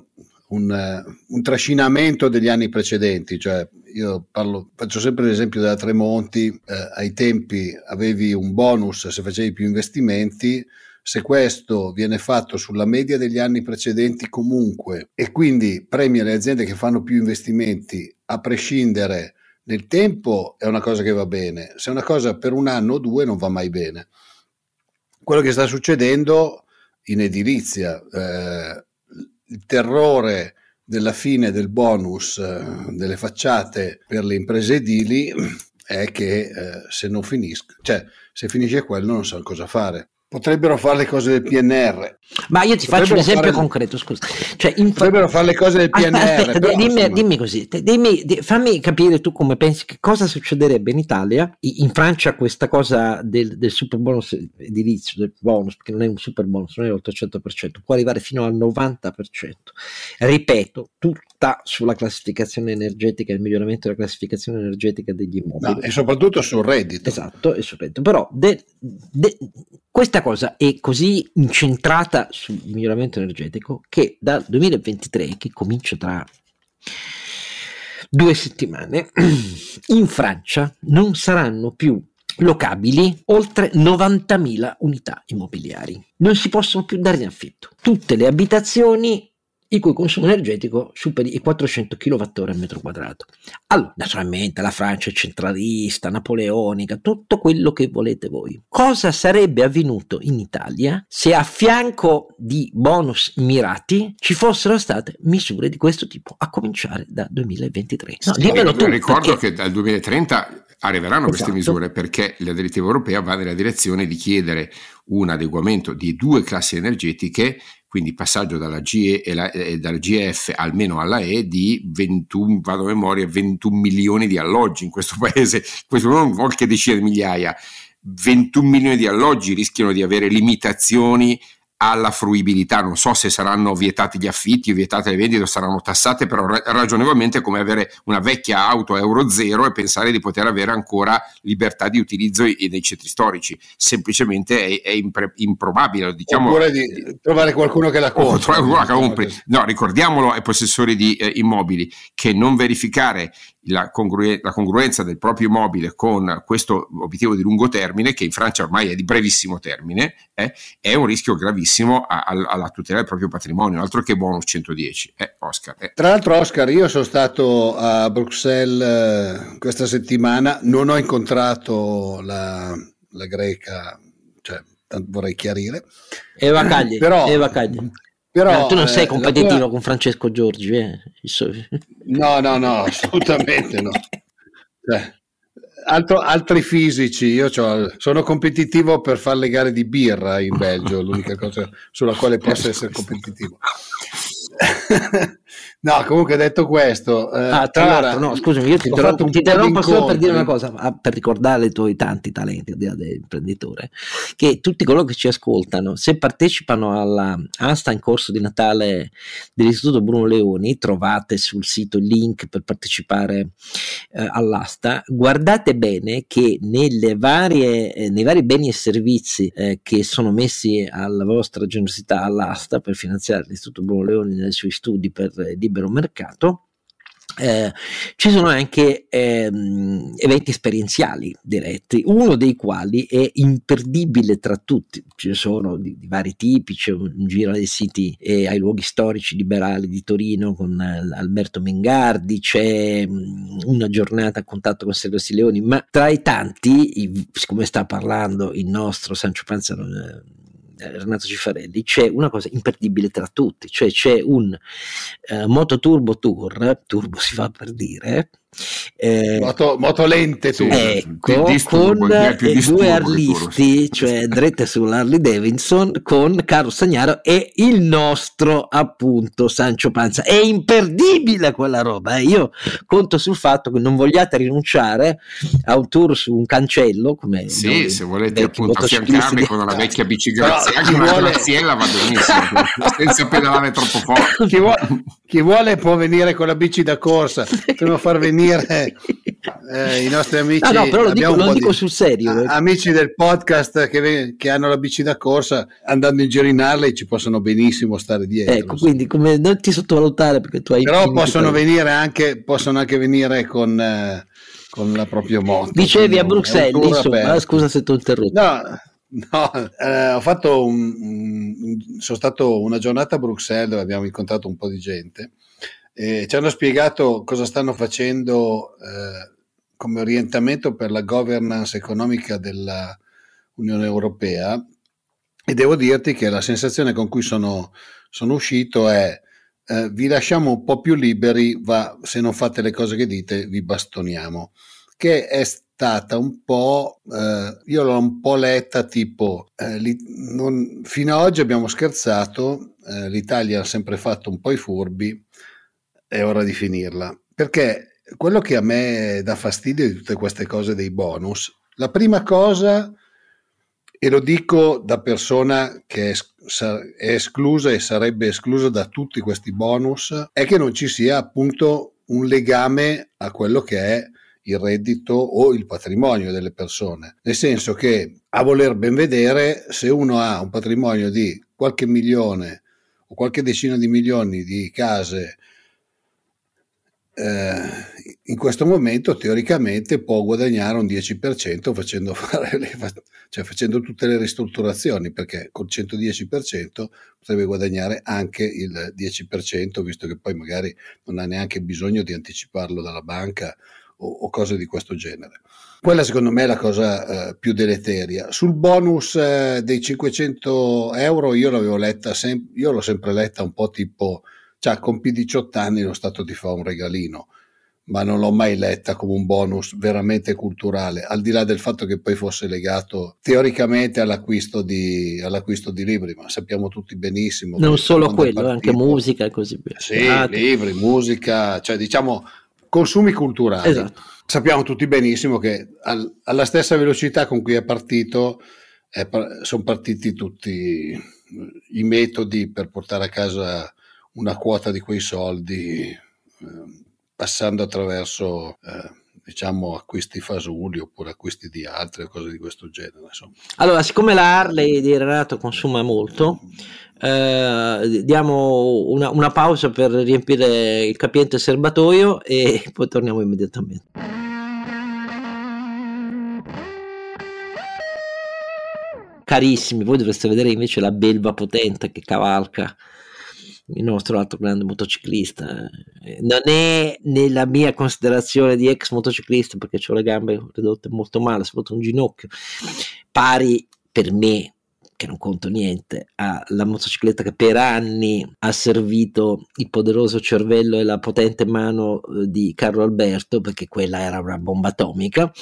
un, un, trascinamento degli anni precedenti, cioè io parlo, faccio sempre l'esempio della Tremonti, eh, ai tempi avevi un bonus se facevi più investimenti, se questo viene fatto sulla media degli anni precedenti comunque e quindi premia le aziende che fanno più investimenti a prescindere nel tempo è una cosa che va bene, se è una cosa per un anno o due non va mai bene. Quello che sta succedendo in edilizia, eh, il terrore della fine del bonus eh, delle facciate per le imprese edili è che eh, se non finisce, cioè se finisce quello non sanno cosa fare. Potrebbero fare le cose del PNR. Ma io ti faccio un esempio fare... concreto, scusa. Cioè, in... Potrebbero fare le cose del PNR. Aspetta, però, dimmi, dimmi, così, dimmi, fammi capire tu come pensi che cosa succederebbe in Italia. In Francia questa cosa del, del super bonus edilizio, del bonus, perché non è un super bonus, non è l'800%, può arrivare fino al 90%. Ripeto, tutta sulla classificazione energetica, il miglioramento della classificazione energetica degli immobili. No, e soprattutto sul reddito. Esatto, e sul reddito. Però de, de, questa cosa è così incentrata sul miglioramento energetico che dal 2023, che comincia tra due settimane, in Francia non saranno più locabili oltre 90.000 unità immobiliari. Non si possono più dare in affitto. Tutte le abitazioni il cui consumo energetico superi i 400 kWh al metro quadrato. Allora, naturalmente la Francia è centralista, napoleonica, tutto quello che volete voi. Cosa sarebbe avvenuto in Italia se a fianco di bonus mirati ci fossero state misure di questo tipo, a cominciare da 2023? No, sì, tu, ricordo perché... che dal 2030 arriveranno esatto. queste misure perché la direttiva europea va nella direzione di chiedere un adeguamento di due classi energetiche quindi passaggio dalla GE la, e dal GF almeno alla E di 21, vado a memoria, 21 milioni di alloggi in questo paese, questo non qualche decina di migliaia, 21 milioni di alloggi rischiano di avere limitazioni alla fruibilità. Non so se saranno vietati gli affitti o vietate le vendite o saranno tassate, però ragionevolmente è come avere una vecchia auto a euro zero e pensare di poter avere ancora libertà di utilizzo nei centri storici. Semplicemente è, è impre, improbabile. Diciamo, Oppure di trovare qualcuno che la compri. No, ricordiamolo ai possessori di eh, immobili che non verificare la, congruen- la, congruenza del proprio immobile con questo obiettivo di lungo termine, che in Francia ormai è di brevissimo termine, eh, è un rischio gravissimo a, a, alla tutela del proprio patrimonio, altro che bonus 110. Eh, Oscar, eh. Tra l'altro, Oscar, io sono stato a Bruxelles eh, questa settimana, non ho incontrato la, la greca, cioè, vorrei chiarire. Eva Cagli, però, Eva Cagli. Però, tu non sei eh, competitivo tua... con Francesco Giorgi, eh? No, no, no, assolutamente no. Cioè, altro, altri fisici, io sono competitivo per fare le gare di birra in Belgio, l'unica cosa sulla quale posso essere competitivo. no, comunque detto questo, eh, ah, tra l'altro, no, scusami, io ti interrompo, ti interrompo solo per dire una cosa, per ricordare i tuoi tanti talenti dell'imprenditore, che tutti coloro che ci ascoltano, se partecipano alla asta in corso di Natale dell'Istituto Bruno Leoni, trovate sul sito il link per partecipare eh, all'asta, guardate bene che nelle varie, eh, nei vari beni e servizi eh, che sono messi alla vostra generosità all'asta per finanziare l'Istituto Bruno Leoni nei suoi studi per il libero mercato, eh, ci sono anche ehm, eventi esperienziali diretti, uno dei quali è imperdibile tra tutti, ce sono di, di vari tipi, c'è un, giro ai siti e ai luoghi storici liberali di Torino con eh, Alberto Mengardi, c'è mh, mm, una giornata a contatto con Sergio Sileoni, ma tra i tanti, i, siccome sta parlando il nostro Sancio Panza, eh, Renato Cifarelli, c'è una cosa imperdibile tra tutti, cioè c'è un eh, Moto Turbo Tour, turbo si fa per dire, eh, moto, moto, lente tu. Ecco, disturbo, con i due arlisti, cioè andrete sull'Harley Davidson con Carlo Sagnaro e il nostro appunto Sancio Panza. È imperdibile quella roba. Eh. Io conto sul fatto che non vogliate rinunciare a un tour su un cancello. Come sì, se volete appunto affiancarmi con la vecchia bici graziella, no, vuole... graziella va benissimo, senza pedalare troppo forte. Chi vuole, chi vuole può venire con la bici da corsa, dobbiamo far venire venire eh, i nostri amici. Ah, no, però lo dico, lo dico di, sul serio. A, amici del podcast che, che, hanno la bici da corsa, andando in giro in Harley ci possono benissimo stare dietro. Ecco, quindi come, non ti sottovalutare perché tu hai... Però possono venire, anche, possono anche venire con... Eh, con la propria moto. Dicevi a Bruxelles, insomma, scusa se ti ho interrotto. No, No, eh, ho fatto un, un, sono stato una giornata a Bruxelles dove abbiamo incontrato un po' di gente eh, ci hanno spiegato cosa stanno facendo eh, come orientamento per la governance economica dell'Unione Europea. E devo dirti che la sensazione con cui sono, sono uscito è eh, vi lasciamo un po' più liberi, va, se non fate le cose che dite vi bastoniamo, che è stata un po', eh, io l'ho un po' letta tipo, eh, li, non, fino ad oggi abbiamo scherzato, eh, l'Italia ha sempre fatto un po' i furbi, è ora di finirla. Perché quello che a me dà fastidio di tutte queste cose dei bonus, la prima cosa, e lo dico da persona che è, è esclusa e sarebbe esclusa da tutti questi bonus, è che non ci sia appunto un legame a quello che è il reddito o il patrimonio delle persone. Nel senso che a voler ben vedere, se uno ha un patrimonio di qualche milione o qualche decina di milioni di case eh, in questo momento teoricamente può guadagnare un 10% facendo, le, cioè facendo tutte le ristrutturazioni perché col 110% potrebbe guadagnare anche il 10% visto che poi magari non ha neanche bisogno di anticiparlo dalla banca o, o cose di questo genere. Quella secondo me è la cosa eh, più deleteria. Sul bonus eh, dei 500 euro io l'avevo letta, sem- io l'ho sempre letta un po' tipo cioè, compi 18 anni lo Stato ti fa un regalino, ma non l'ho mai letta come un bonus veramente culturale, al di là del fatto che poi fosse legato teoricamente all'acquisto di, all'acquisto di libri, ma sappiamo tutti benissimo. Non solo quello, anche musica e così via. Sì, ah, libri, musica, cioè diciamo consumi culturali. Esatto. Sappiamo tutti benissimo che al, alla stessa velocità con cui è partito, è, sono partiti tutti i metodi per portare a casa una quota di quei soldi eh, passando attraverso eh, diciamo acquisti fasuli oppure acquisti di altre cose di questo genere. Insomma. Allora, siccome la Harley di Renato consuma molto, eh, diamo una, una, pausa per riempire il capiente serbatoio e poi torniamo immediatamente. Carissimi, voi dovreste vedere invece la belva potente che cavalca il nostro altro grande motociclista. Non è nella mia considerazione di ex motociclista perché ho le gambe ridotte molto male, soprattutto un ginocchio, pari per me che non conto niente, alla motocicletta che per anni ha servito il poderoso cervello e la potente mano eh, di Carlo Alberto, perché quella era una bomba atomica,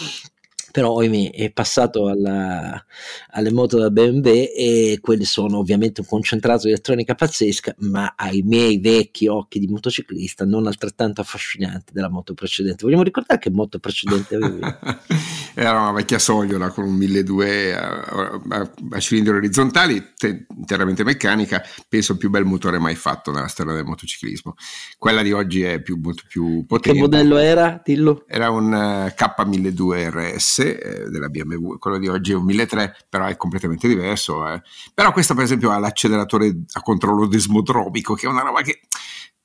però ahimè è passato alla, alle moto da BMW e quelle sono ovviamente un concentrato di elettronica pazzesca ma ai miei vecchi occhi di motociclista non altrettanto affascinanti della moto precedente vogliamo ricordare che moto precedente avevi? era una vecchia sogliola con un 1200 a, a, a cilindri orizzontali te, interamente meccanica penso il più bel motore mai fatto nella storia del motociclismo quella di oggi è più, molto più potente che modello era? Dillo. era un uh, K1200 RS eh, della BMW, quello di oggi è un 1300, però è completamente diverso. Eh. Però questo per esempio ha l'acceleratore a controllo desmodromico, che è una roba che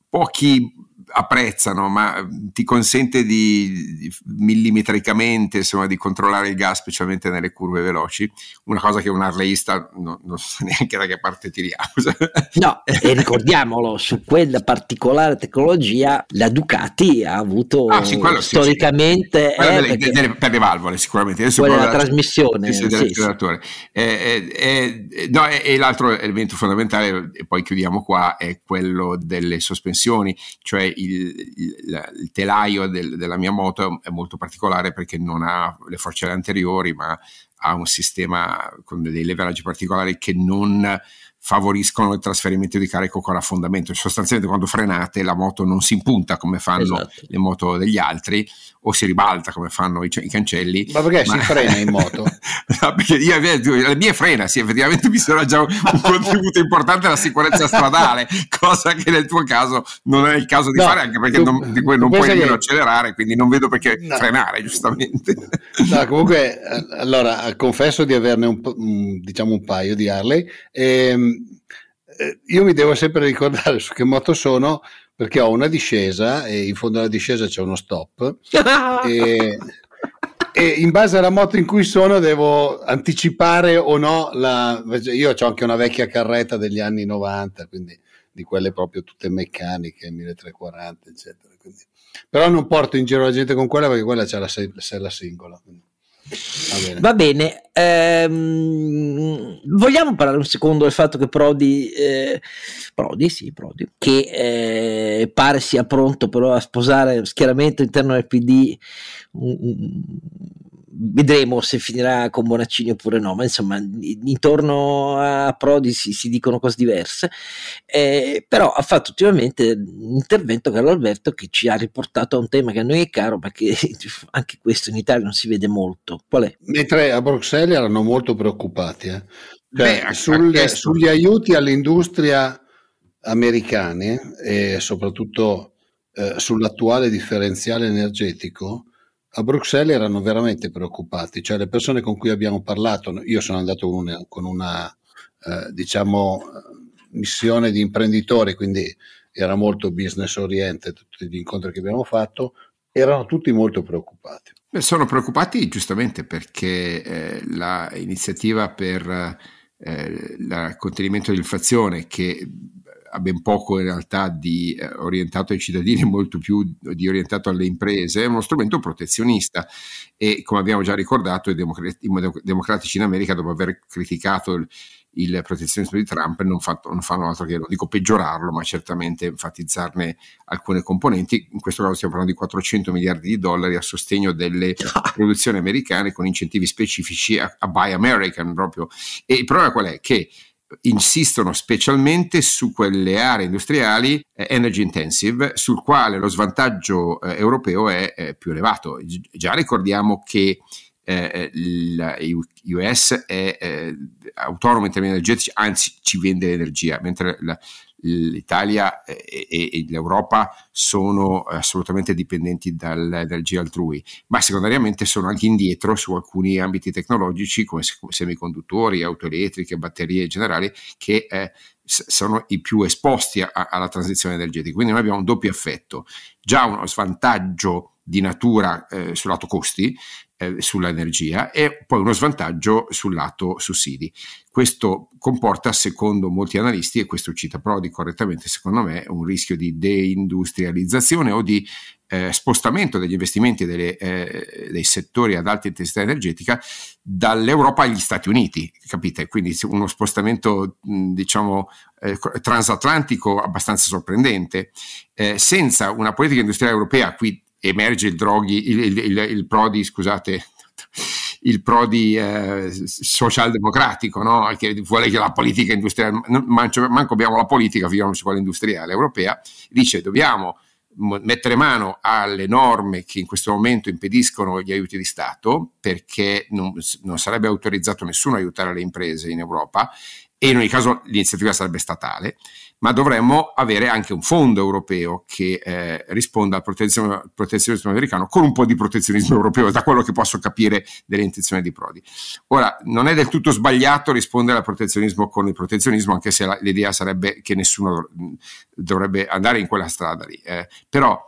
pochi apprezzano, ma ti consente di, di millimetricamente insomma, di controllare il gas, specialmente nelle curve veloci, una cosa che un harleyista no, non sa neanche da che parte tiriamo. No, e ricordiamolo, su quella particolare tecnologia la Ducati ha avuto ah, sì, storicamente... Sì, sì. Eh, delle, delle, per le valvole sicuramente. Adesso quella della trasmissione. Sì. Eh, eh, eh, no, e l'altro elemento fondamentale, e poi chiudiamo qua, è quello delle sospensioni, cioè il, il, il telaio del, della mia moto è molto particolare perché non ha le forcelle anteriori, ma ha un sistema con dei leveraggi particolari che non favoriscono il trasferimento di carico con affondamento. Sostanzialmente quando frenate la moto non si impunta come fanno esatto. le moto degli altri o si ribalta come fanno i, i cancelli. Ma perché ma... si frena in moto? no, perché io, la mia frena, sì, effettivamente mi sarà già un, contributo importante alla sicurezza stradale, cosa che nel tuo caso non è il caso di no, fare, anche perché tu, non, di non puoi nemmeno che... accelerare, quindi non vedo perché no. frenare, giustamente. No, comunque, allora, confesso di averne un, diciamo un paio di Harley. E, ehm, eh, io mi devo sempre ricordare su che moto sono perché ho una discesa e in fondo alla discesa c'è uno stop e, e, in base alla moto in cui sono devo anticipare o no la, io ho anche una vecchia carretta degli anni 90 quindi di quelle proprio tutte meccaniche 1340 eccetera quindi. però non porto in giro la gente con quella perché quella c'è la sella singola quindi. Va bene. Ehm, vogliamo parlare un secondo del fatto che Prodi, eh, Prodi, sì, Prodi che eh, pare sia pronto però a sposare schieramento interno del PD un, vedremo se finirà con Bonaccini oppure no, ma insomma intorno a Prodi si, si dicono cose diverse, eh, però ha fatto ultimamente un intervento Carlo Alberto che ci ha riportato a un tema che a noi è caro perché anche questo in Italia non si vede molto. Qual è? Mentre a Bruxelles erano molto preoccupati eh. cioè, Beh, sulle, sugli aiuti all'industria americane e soprattutto eh, sull'attuale differenziale energetico, a Bruxelles erano veramente preoccupati, cioè le persone con cui abbiamo parlato, io sono andato una, con una eh, diciamo, missione di imprenditori, quindi era molto business oriented tutti gli incontri che abbiamo fatto, erano tutti molto preoccupati. Beh, sono preoccupati giustamente perché eh, l'iniziativa per eh, il contenimento dell'inflazione che ha ben poco in realtà di eh, orientato ai cittadini molto più di orientato alle imprese, è uno strumento protezionista e come abbiamo già ricordato i, democratici, i democratici in America dopo aver criticato il, il protezionismo di Trump non, fatto, non, fanno altro che, non dico peggiorarlo, ma certamente enfatizzarne alcune componenti. In questo caso stiamo parlando di 400 miliardi di dollari a sostegno delle produzioni americane con incentivi specifici a, a Buy American proprio. E il problema qual è? Che insistono specialmente su quelle aree industriali eh, energy intensive sul quale lo svantaggio eh, europeo è eh, più elevato. Già ricordiamo che eh, US è eh, autonomo in termini energetici, anzi ci vende energia, mentre la, l'Italia e, e, l'Europa sono assolutamente dipendenti dall'energia altrui, ma secondariamente sono anche indietro su alcuni ambiti tecnologici come semiconduttori, auto elettriche, batterie generali che eh, sono i più esposti a, alla transizione energetica. Quindi noi abbiamo un doppio effetto, già uno svantaggio di natura eh, sul lato costi, eh, sull'energia e poi uno svantaggio sul lato sussidi. Questo comporta, secondo molti analisti, e questo cita Prodi correttamente, secondo me, un rischio di deindustrializzazione o di eh, spostamento degli investimenti delle, eh, dei settori ad alta intensità energetica dall'Europa agli Stati Uniti, capite? Quindi uno spostamento, diciamo, eh, transatlantico abbastanza sorprendente, eh, senza una politica industriale europea, qui emerge il, droghi, il, il, il, Prodi, scusate, il Prodi eh, socialdemocratico, no? che vuole che la politica industriale, manco, manco abbiamo la politica, figuriamoci quella industriale europea, dice dobbiamo mettere mano alle norme che in questo momento impediscono gli aiuti di Stato, perché non, non sarebbe autorizzato nessuno a aiutare le imprese in Europa, e in ogni caso l'iniziativa sarebbe statale, ma dovremmo avere anche un fondo europeo che eh, risponda al protezionismo, americano con un po' di protezionismo europeo, da quello che posso capire delle intenzioni di Prodi. Ora, non è del tutto sbagliato rispondere al protezionismo con il protezionismo, anche se la, l'idea sarebbe che nessuno dovrebbe andare in quella strada lì. Eh, però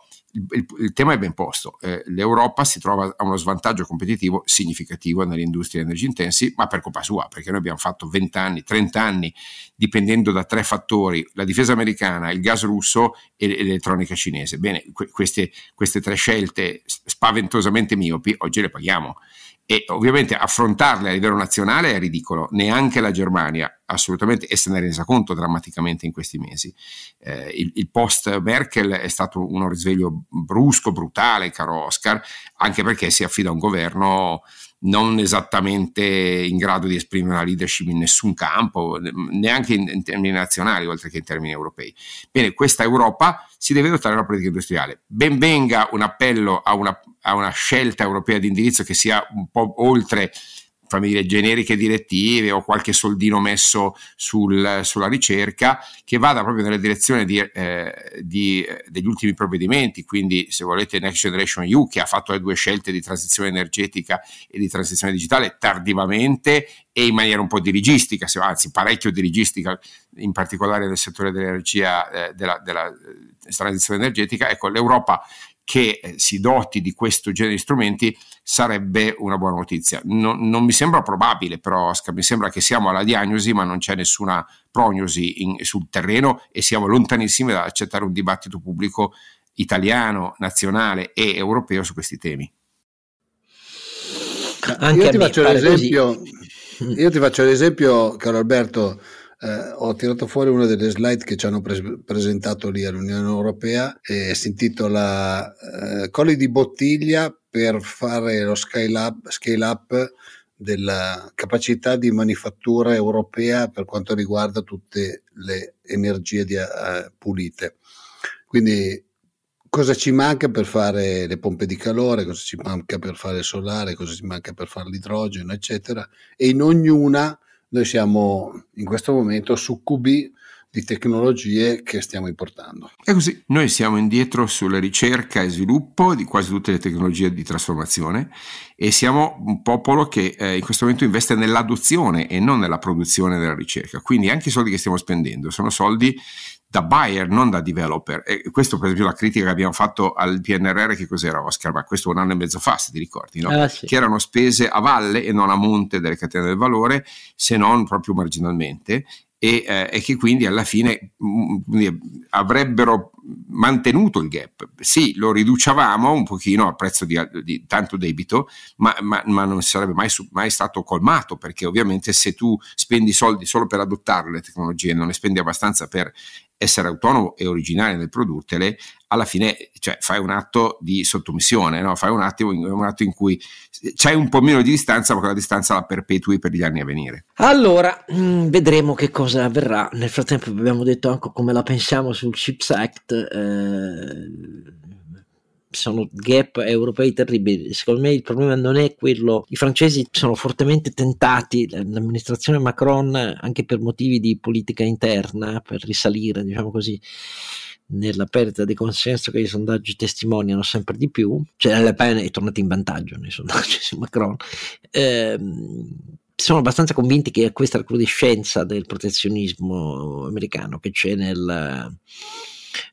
il, il, tema è ben posto. Eh, L'Europa si trova a uno svantaggio competitivo significativo nelle industrie energy intensi, ma per colpa sua, perché noi abbiamo fatto 20 anni, 30 anni dipendendo da tre fattori, la difesa americana, il gas russo e l'elettronica cinese. Bene, que- queste, queste tre scelte spaventosamente miopi oggi le paghiamo e ovviamente affrontarle a livello nazionale è ridicolo, neanche la Germania assolutamente e se ne è resa conto drammaticamente in questi mesi. Eh, il, il, post Merkel è stato uno risveglio brusco, brutale, caro Oscar, anche perché si affida a un governo non esattamente in grado di esprimere una leadership in nessun campo, neanche in, in, termini nazionali, oltre che in termini europei. Bene, questa Europa si deve dotare della politica industriale. Ben venga un appello a una, a una scelta europea di indirizzo che sia un po' oltre fammi dire, generiche direttive o qualche soldino messo sul, sulla ricerca che vada proprio nella direzione di, eh, di, eh, degli ultimi provvedimenti, quindi se volete Next Generation EU che ha fatto le due scelte di transizione energetica e di transizione digitale tardivamente e in maniera un po' dirigistica, anzi parecchio dirigistica, in particolare nel settore dell'energia, eh, della, della eh, transizione energetica, ecco l'Europa che eh, si doti di questo genere di strumenti sarebbe una buona notizia. Non, non, mi sembra probabile, però, Oscar, mi sembra che siamo alla diagnosi, ma non c'è nessuna prognosi in, sul terreno e siamo lontanissimi da accettare un dibattito pubblico italiano, nazionale e europeo su questi temi. Anche io, ti faccio l'esempio, io ti faccio l'esempio, caro Alberto, eh, ho tirato fuori una delle slide che ci hanno pre- presentato lì all'Unione Europea e si intitola eh, Colli di bottiglia per fare lo scale up, scale up della capacità di manifattura europea per quanto riguarda tutte le energie di, uh, pulite. Quindi cosa ci manca per fare le pompe di calore, cosa ci manca per fare il solare, cosa ci manca per fare l'idrogeno, eccetera. E in ognuna noi siamo in questo momento succubi di tecnologie che stiamo importando. È così, noi siamo indietro sulla ricerca e sviluppo di quasi tutte le tecnologie di trasformazione e siamo un popolo che eh, in questo momento investe nell'adozione e non nella produzione della ricerca. Quindi anche i soldi che stiamo spendendo sono soldi da buyer, non da developer. E questo, per esempio, la critica che abbiamo fatto al PNRR, che cos'era Oscar? Ma questo un anno e mezzo fa, se ti ricordi, no? Ah, sì. Che erano spese a valle e non a monte delle catene del valore, se non proprio marginalmente. E, eh, e, che quindi alla fine mh, mm, avrebbero mantenuto il gap. Sì, lo riducevamo un pochino a prezzo di, di tanto debito, ma, ma, ma non sarebbe mai, mai, stato colmato perché ovviamente se tu spendi soldi solo per adottare le tecnologie e non ne spendi abbastanza per essere autonomo e originale nel produrtele, alla fine cioè, fai un atto di sottomissione, no? fai un, attimo, un atto in cui c'hai un po' meno di distanza, ma quella distanza la perpetui per gli anni a venire. Allora, mm, vedremo che cosa avverrà. Nel frattempo abbiamo detto anche come la pensiamo sul Chips Act. Eh sono gap europei terribili. Secondo me il problema non è quello. I francesi sono fortemente tentati, l'amministrazione Macron, anche per motivi di politica interna, per risalire, diciamo così, nella perdita di consenso che i sondaggi testimoniano sempre di più. Cioè, Le Pen è tornata in vantaggio nei sondaggi su Macron. Eh, sono abbastanza convinti che questa recrudescenza del protezionismo americano che c'è nel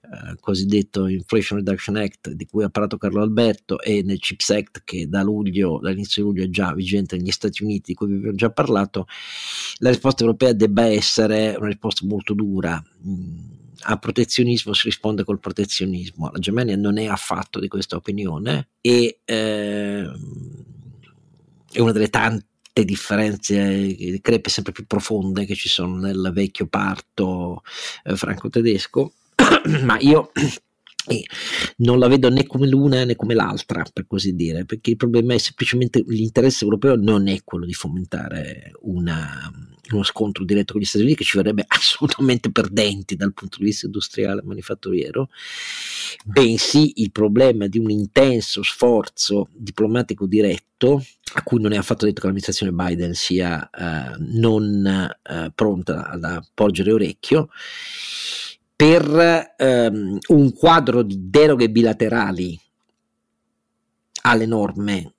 eh, cosiddetto Inflation Reduction Act di cui ha parlato Carlo Alberto e nel CHIPS Act che da luglio, dall'inizio di luglio è già vigente negli Stati Uniti di cui vi abbiamo già parlato, la risposta europea debba essere una risposta molto dura. Mm, a protezionismo si risponde col protezionismo. La Germania non è affatto di questa opinione e eh, è una delle tante differenze, crepe sempre più profonde che ci sono nel vecchio parto eh, franco-tedesco ma io eh, non la vedo né come l'una né come l'altra, per così dire, perché il problema è semplicemente l'interesse europeo non è quello di fomentare una, uno scontro diretto con gli Stati Uniti che ci verrebbe assolutamente perdenti dal punto di vista industriale e manifatturiero, bensì il problema di un intenso sforzo diplomatico diretto a cui non è affatto detto che l'amministrazione Biden sia uh, non uh, pronta ad appoggiare orecchio per um, un quadro di deroghe bilaterali alle norme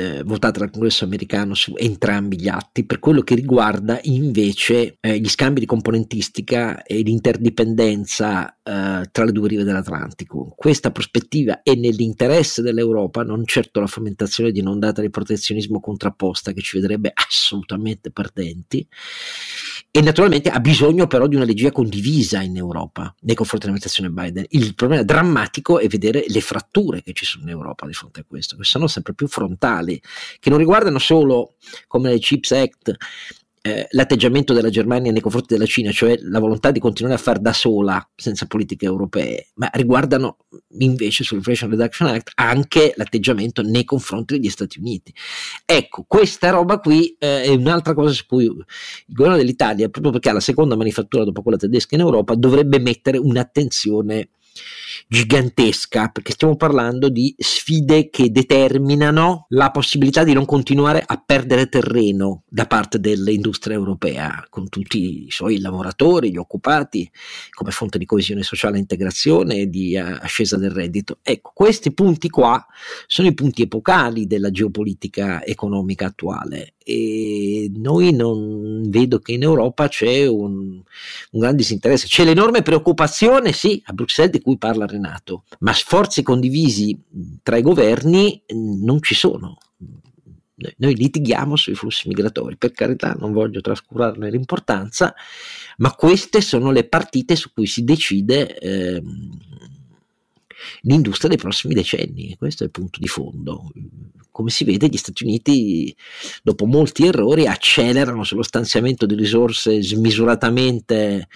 eh, votata dal congresso americano su entrambi gli atti, per quello che riguarda invece eh, gli scambi di componentistica e l'interdipendenza eh, tra le due rive dell'Atlantico. Questa prospettiva è nell'interesse dell'Europa, non certo la fomentazione di un'ondata di protezionismo contrapposta che ci vedrebbe assolutamente perdenti, e naturalmente ha bisogno però di una legge condivisa in Europa nei confronti dell'amministrazione Biden. Il problema drammatico è vedere le fratture che ci sono in Europa di fronte a questo, che sono sempre più frontali, che non riguardano solo come le Chips Act eh, l'atteggiamento della Germania nei confronti della Cina, cioè la volontà di continuare a fare da sola senza politiche europee, ma riguardano invece sull'Inflation Reduction Act anche l'atteggiamento nei confronti degli Stati Uniti. Ecco, questa roba qui eh, è un'altra cosa su cui il governo dell'Italia, proprio perché ha la seconda manifattura dopo quella tedesca in Europa, dovrebbe mettere un'attenzione gigantesca, perché stiamo parlando di sfide che determinano la possibilità di non continuare a perdere terreno da parte dell'industria europea, con tutti i suoi lavoratori, gli occupati, come fonte di coesione sociale e integrazione e di uh, ascesa del reddito. Ecco, questi punti qua sono i punti epocali della geopolitica economica attuale e noi non vedo che in Europa c'è un, un grande disinteresse. C'è l'enorme preoccupazione, sì, a Bruxelles di cui parla Renato, ma sforzi condivisi tra i governi non ci sono. Noi litighiamo sui flussi migratori, per carità non voglio trascurarne l'importanza, ma queste sono le partite su cui si decide eh, l'industria dei prossimi decenni, questo è il punto di fondo. Come si vede, gli Stati Uniti, dopo molti errori, accelerano sullo stanziamento di risorse smisuratamente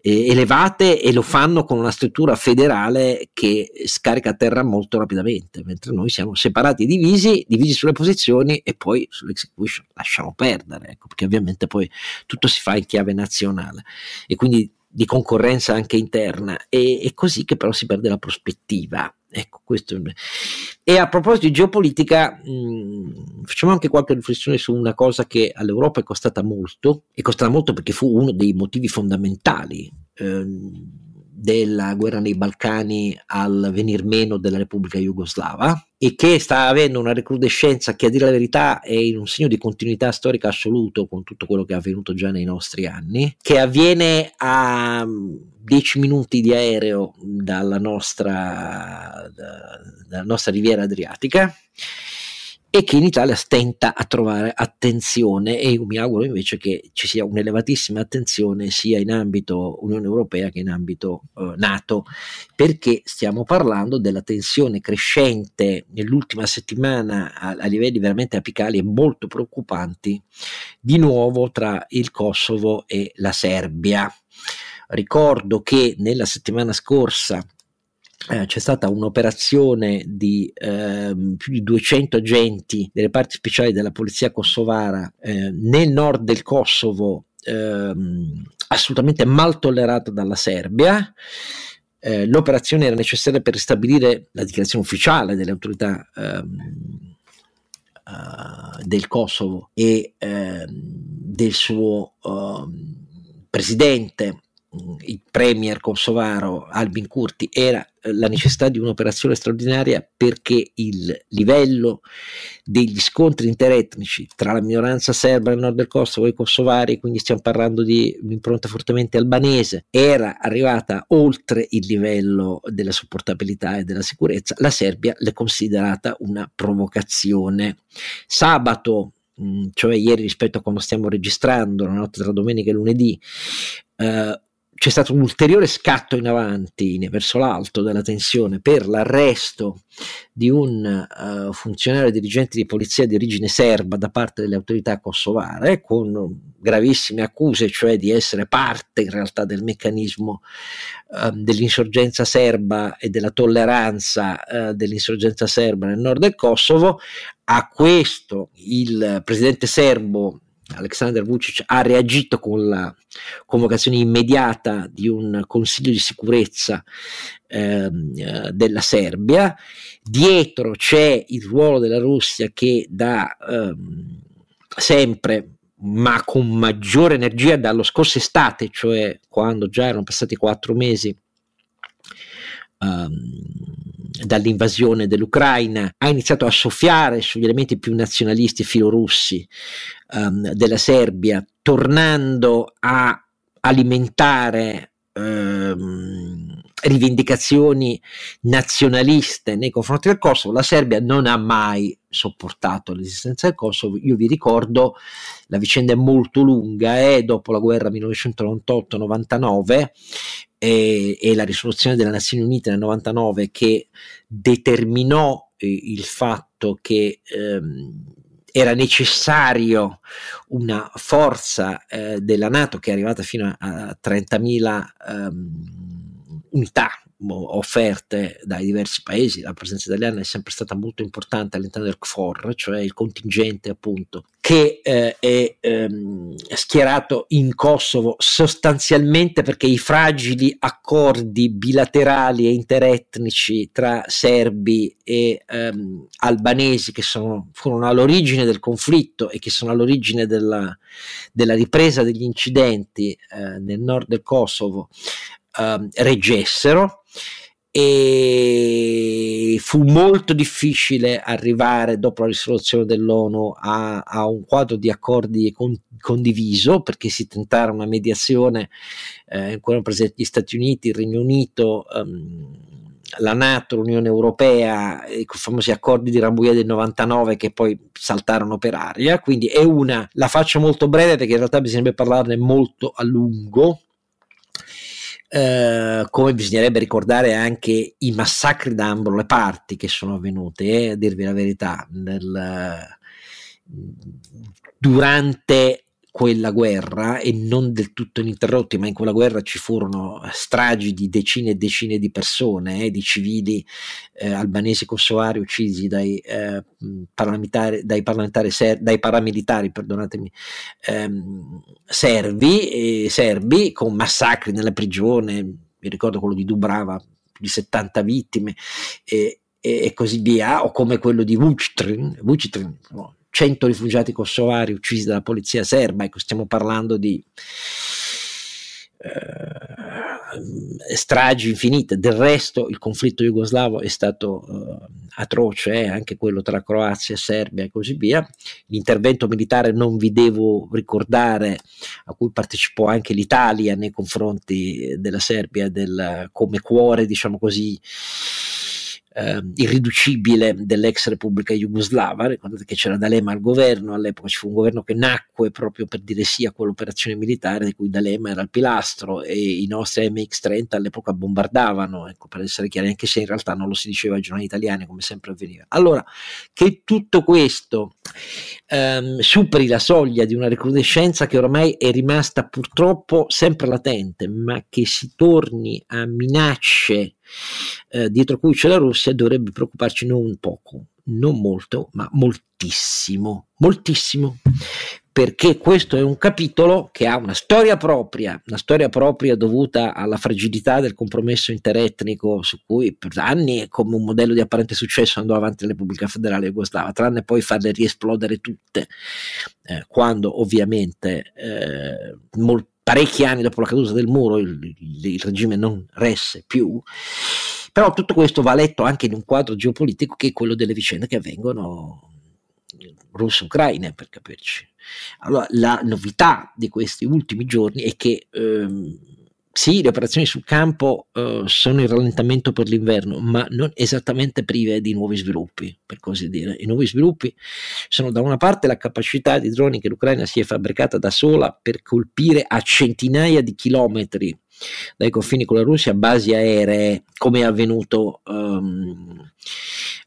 eh, elevate e lo fanno con una struttura federale che scarica a terra molto rapidamente, mentre noi siamo separati e divisi, divisi sulle posizioni e poi sull'execution. Lasciamo perdere, ecco, perché ovviamente poi tutto si fa in chiave nazionale. E quindi di concorrenza anche interna, e è così che però si perde la prospettiva. Ecco, questo. E a proposito di geopolitica, mh, facciamo anche qualche riflessione su una cosa che all'Europa è costata molto, è costata molto perché fu uno dei motivi fondamentali. Ehm, della guerra nei Balcani al venir meno della Repubblica Jugoslava e che sta avendo una recrudescenza che a dire la verità è in un segno di continuità storica assoluto con tutto quello che è avvenuto già nei nostri anni, che avviene a 10 minuti di aereo dalla nostra, da, dalla nostra riviera adriatica e che in Italia stenta a trovare attenzione e io mi auguro invece che ci sia un'elevatissima attenzione sia in ambito Unione Europea che in ambito eh, NATO perché stiamo parlando della tensione crescente nell'ultima settimana a, a livelli veramente apicali e molto preoccupanti di nuovo tra il Kosovo e la Serbia. Ricordo che nella settimana scorsa eh, c'è stata un'operazione di eh, più di 200 agenti delle parti speciali della polizia kosovara eh, nel nord del Kosovo, ehm, assolutamente mal tollerata dalla Serbia. Eh, l'operazione era necessaria per ristabilire la dichiarazione ufficiale delle autorità ehm, uh, del Kosovo e ehm, del suo presidente il premier kosovaro Albin Kurti era eh, la necessità di un'operazione straordinaria perché il livello degli scontri interetnici tra la minoranza serba nel nord del Kosovo e i kosovari, quindi stiamo parlando di un'impronta fortemente albanese, era arrivata oltre il livello della sopportabilità e della sicurezza, la Serbia l'è considerata una provocazione. Sabato mm, cioè ieri rispetto a quando stiamo registrando, la notte tra domenica e lunedì, eh, c'è stato un ulteriore scatto in avanti verso l'alto della tensione per l'arresto di un uh, funzionario dirigente di polizia di origine serba da parte delle autorità kosovare con gravissime accuse, cioè di essere parte in realtà del meccanismo uh, dell'insorgenza serba e della tolleranza uh, dell'insorgenza serba nel nord del Kosovo. A questo il presidente serbo Alexander Vucic ha reagito con la convocazione immediata di un Consiglio di sicurezza ehm, eh, della Serbia. Dietro c'è il ruolo della Russia che da ehm, sempre ma con maggiore energia dallo scorso estate, cioè quando già erano passati quattro mesi dall'invasione dell'Ucraina, ha iniziato a soffiare sugli elementi più nazionalisti filorussi um, della Serbia, tornando a alimentare um, rivendicazioni nazionaliste nei confronti del Kosovo. La Serbia non ha mai sopportato l'esistenza del Kosovo. Io vi ricordo, la vicenda è molto lunga, è eh, dopo la guerra 1998-99 e, e, la risoluzione delle Nazioni Unite nel 99 che determinò eh, il fatto che ehm, era necessario una forza eh, della Nato che è arrivata fino a, a 30.000 ehm, unità offerte dai diversi paesi, la presenza italiana è sempre stata molto importante all'interno del KFOR, cioè il contingente appunto che eh, è ehm, schierato in Kosovo sostanzialmente perché i fragili accordi bilaterali e interetnici tra serbi e ehm, albanesi che sono, furono all'origine del conflitto e che sono all'origine della, della ripresa degli incidenti eh, nel nord del Kosovo eh, reggessero e fu molto difficile arrivare dopo la risoluzione dell'ONU a, a un quadro di accordi con, condiviso perché si tentava una mediazione eh, in cui erano presenti gli Stati Uniti, il Regno Unito, um, la Nato, l'Unione Europea, i famosi accordi di Rambouillet del 99 che poi saltarono per aria, quindi è una, la faccio molto breve perché in realtà bisognerebbe parlarne molto a lungo, eh, come bisognerebbe ricordare anche i massacri da ambo le parti che sono avvenuti, eh, a dirvi la verità, nel, durante quella guerra e non del tutto ininterrotti, ma in quella guerra ci furono stragi di decine e decine di persone, eh, di civili eh, albanesi kosovari uccisi dai, eh, parlamentari, dai, parlamentari ser- dai paramilitari, ehm, servi, serbi con massacri nella prigione, mi ricordo quello di Dubrava, di 70 vittime e, e, così via, o come quello di Vucitrin, Vucitrin no, 100 rifugiati kosovari uccisi dalla polizia serba, ecco stiamo parlando di eh, stragi infinite, del resto il conflitto jugoslavo è stato eh, atroce, eh, anche quello tra Croazia e Serbia e così via, l'intervento militare non vi devo ricordare a cui partecipò anche l'Italia nei confronti della Serbia del, come cuore diciamo così eh, irriducibile dell'ex Repubblica Jugoslava. Ricordate che c'era D'Alema al governo, all'epoca ci fu un governo che nacque proprio per dire sì a quell'operazione militare di cui D'Alema era il pilastro e i nostri MX-30 all'epoca bombardavano, ecco, per essere chiari, anche se in realtà non lo si diceva ai giornali italiani come sempre avveniva. Allora, che tutto questo ehm, superi la soglia di una recrudescenza che ormai è rimasta purtroppo sempre latente, ma che si torni a minacce eh, dietro cui c'è la Russia dovrebbe preoccuparci non poco, non molto, ma moltissimo, moltissimo, perché questo è un capitolo che ha una storia propria, una storia propria dovuta alla fragilità del compromesso interetnico su cui per anni come un modello di apparente successo andò avanti la Repubblica Federale Jugoslava, tranne poi farle riesplodere tutte, eh, quando ovviamente eh, molti parecchi anni dopo la caduta del muro il, il, regime non resse più, però tutto questo va letto anche in un quadro geopolitico che è quello delle vicende che avvengono russo-ucraine, per capirci. Allora, la novità di questi ultimi giorni è che ehm, sì, le operazioni sul campo uh, sono in rallentamento per l'inverno, ma non esattamente prive di nuovi sviluppi, per così dire. I nuovi sviluppi sono da una parte la capacità di droni che l'Ucraina si è fabbricata da sola per colpire a centinaia di chilometri dai confini con la Russia basi aeree, come è avvenuto um,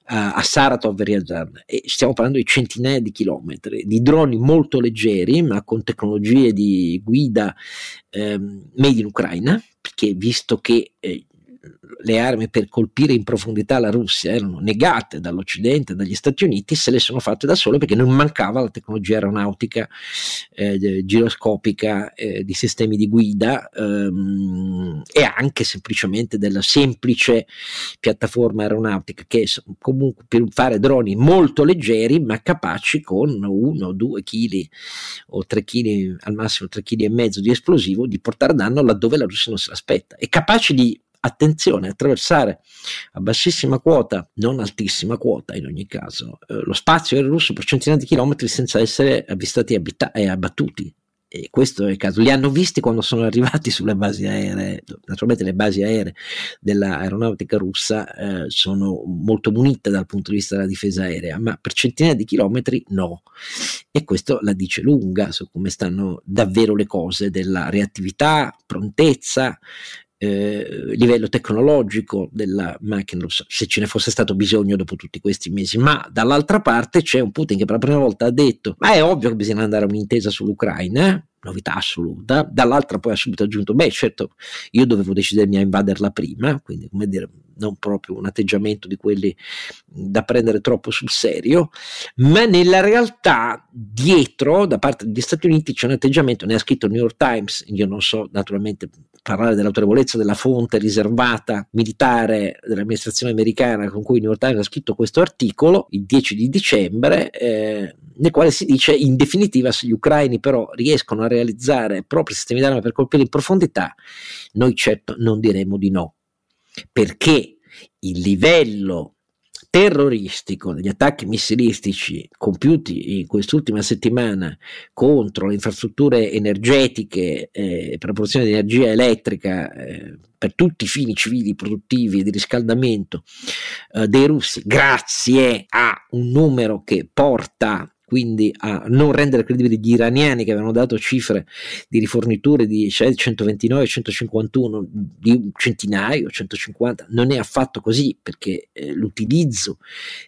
a Saratov e Ryazan. Stiamo parlando di centinaia di chilometri, di droni molto leggeri, ma con tecnologie di guida ehm, made in Ucraina, perché visto che eh, le armi per colpire in profondità la Russia erano negate dall'Occidente, dagli Stati Uniti, se le sono fatte da sole perché non mancava la tecnologia aeronautica eh, giroscopica eh, di sistemi di guida ehm, e anche semplicemente della semplice piattaforma aeronautica che comunque per fare droni molto leggeri ma capaci con uno o due chili o tre chili al massimo tre chili e mezzo di esplosivo di portare danno laddove la Russia non se l'aspetta. E capaci di attenzione, attraversare a bassissima quota, non altissima quota in ogni caso, eh, lo spazio aereo russo per centinaia di chilometri senza essere avvistati abita- e abbattuti. E questo è il caso. Li hanno visti quando sono arrivati sulle basi aeree. Naturalmente le basi aeree dell'aeronautica russa eh, sono molto munite dal punto di vista della difesa aerea, ma per centinaia di chilometri no. E questo la dice lunga su come stanno davvero le cose della reattività, prontezza, eh, livello tecnologico della macchina, se ce ne fosse stato bisogno dopo tutti questi mesi, ma dall'altra parte c'è un Putin che per la prima volta ha detto, ma è ovvio che bisogna andare a un'intesa sull'Ucraina, eh? novità assoluta, dall'altra poi ha subito aggiunto, beh certo, io dovevo decidermi a invaderla prima, quindi come dire, non proprio un atteggiamento di quelli da prendere troppo sul serio, ma nella realtà dietro, da parte degli Stati Uniti, c'è un atteggiamento, ne ha scritto il New York Times, io non so naturalmente parlare dell'autorevolezza della fonte riservata militare dell'amministrazione americana con cui il New York Times ha scritto questo articolo, il 10 di dicembre, eh, nel quale si dice in definitiva se gli ucraini però riescono a realizzare propri sistemi d'arma per colpire in profondità, noi certo non diremo di no, perché il livello terroristico degli attacchi missilistici compiuti in quest'ultima settimana contro le infrastrutture energetiche eh, per la produzione di energia elettrica eh, per tutti i fini civili produttivi di riscaldamento eh, dei russi grazie a un numero che porta quindi a non rendere credibili gli iraniani che avevano dato cifre di riforniture di 129, 151, di centinaio, 150, non è affatto così perché eh, l'utilizzo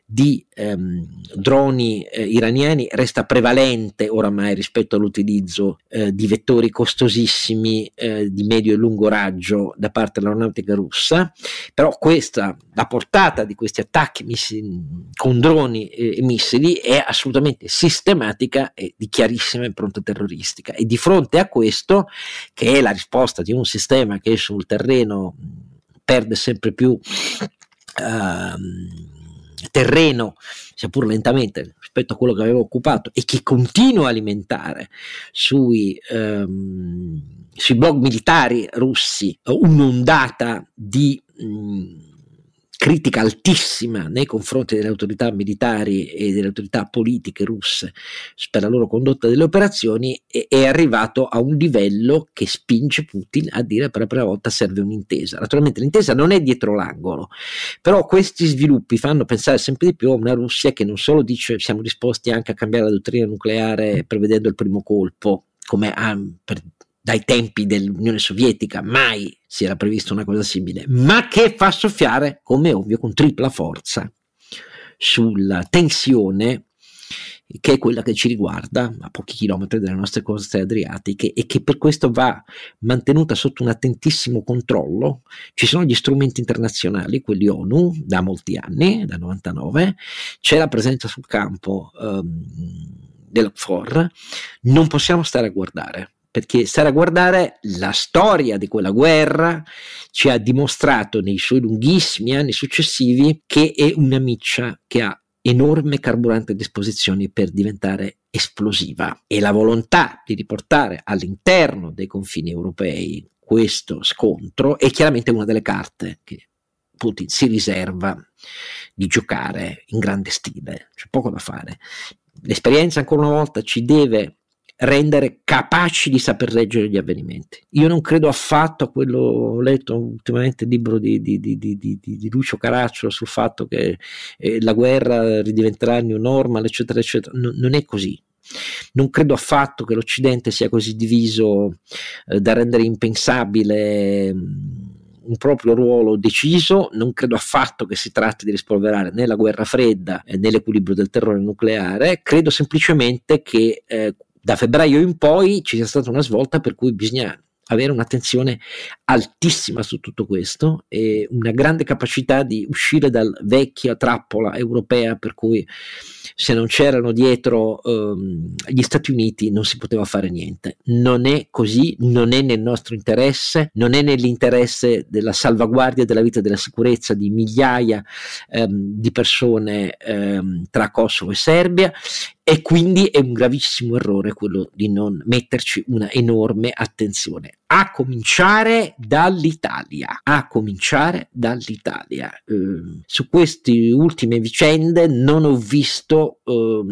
di ehm, droni eh, iraniani resta prevalente oramai rispetto all'utilizzo eh, di vettori costosissimi eh, di medio e lungo raggio da parte dell'aeronautica russa, però questa, la portata di questi attacchi missili, con droni e missili è assolutamente sistematica e di chiarissima impronta terroristica. E di fronte a questo, che è la risposta di un sistema che sul terreno perde sempre più uh, terreno, sia pur lentamente, rispetto a quello che aveva occupato e che continua a alimentare sui, um, sui blog militari russi un'ondata di... Um, critica altissima nei confronti delle autorità militari e delle autorità politiche russe per la loro condotta delle operazioni è, arrivato a un livello che spinge Putin a dire per la prima volta serve un'intesa. Naturalmente l'intesa non è dietro l'angolo, però questi sviluppi fanno pensare sempre di più a una Russia che non solo dice siamo disposti anche a cambiare la dottrina nucleare prevedendo il primo colpo, come ha per dai tempi dell'Unione Sovietica mai si era prevista una cosa simile, ma che fa soffiare, come ovvio, con tripla forza sulla tensione che è quella che ci riguarda a pochi chilometri dalle nostre coste adriatiche e che per questo va mantenuta sotto un attentissimo controllo. Ci sono gli strumenti internazionali, quelli ONU, da molti anni, da 99, c'è la presenza sul campo um, dell'OFOR, non possiamo stare a guardare perché stare a guardare la storia di quella guerra ci ha dimostrato nei suoi lunghissimi anni successivi che è una miccia che ha enorme carburante a disposizione per diventare esplosiva e la volontà di riportare all'interno dei confini europei questo scontro è chiaramente una delle carte che Putin si riserva di giocare in grande stile, c'è poco da fare. L'esperienza ancora una volta ci deve rendere capaci di saper leggere gli avvenimenti. Io non credo affatto a quello, ho letto ultimamente il libro di, di, di, di Lucio Caracciolo sul fatto che eh, la guerra ridiventerà il new normal, eccetera, eccetera. No, non è così. Non credo affatto che l'Occidente sia così diviso eh, da rendere impensabile mm, un proprio ruolo deciso, non credo affatto che si tratti di rispolverare né la guerra fredda eh, né l'equilibrio del terrore nucleare, credo semplicemente che eh, da febbraio in poi ci sia stata una svolta per cui bisogna avere un'attenzione altissima su tutto questo e una grande capacità di uscire dal vecchia trappola europea per cui se non c'erano dietro ehm, gli Stati Uniti non si poteva fare niente. Non è così, non è nel nostro interesse, non è nell'interesse della salvaguardia della vita e della sicurezza di migliaia ehm, di persone ehm, tra Kosovo e Serbia e quindi è un gravissimo errore quello di non metterci una enorme attenzione a cominciare dall'Italia a cominciare dall'Italia eh, su queste ultime vicende non ho visto eh,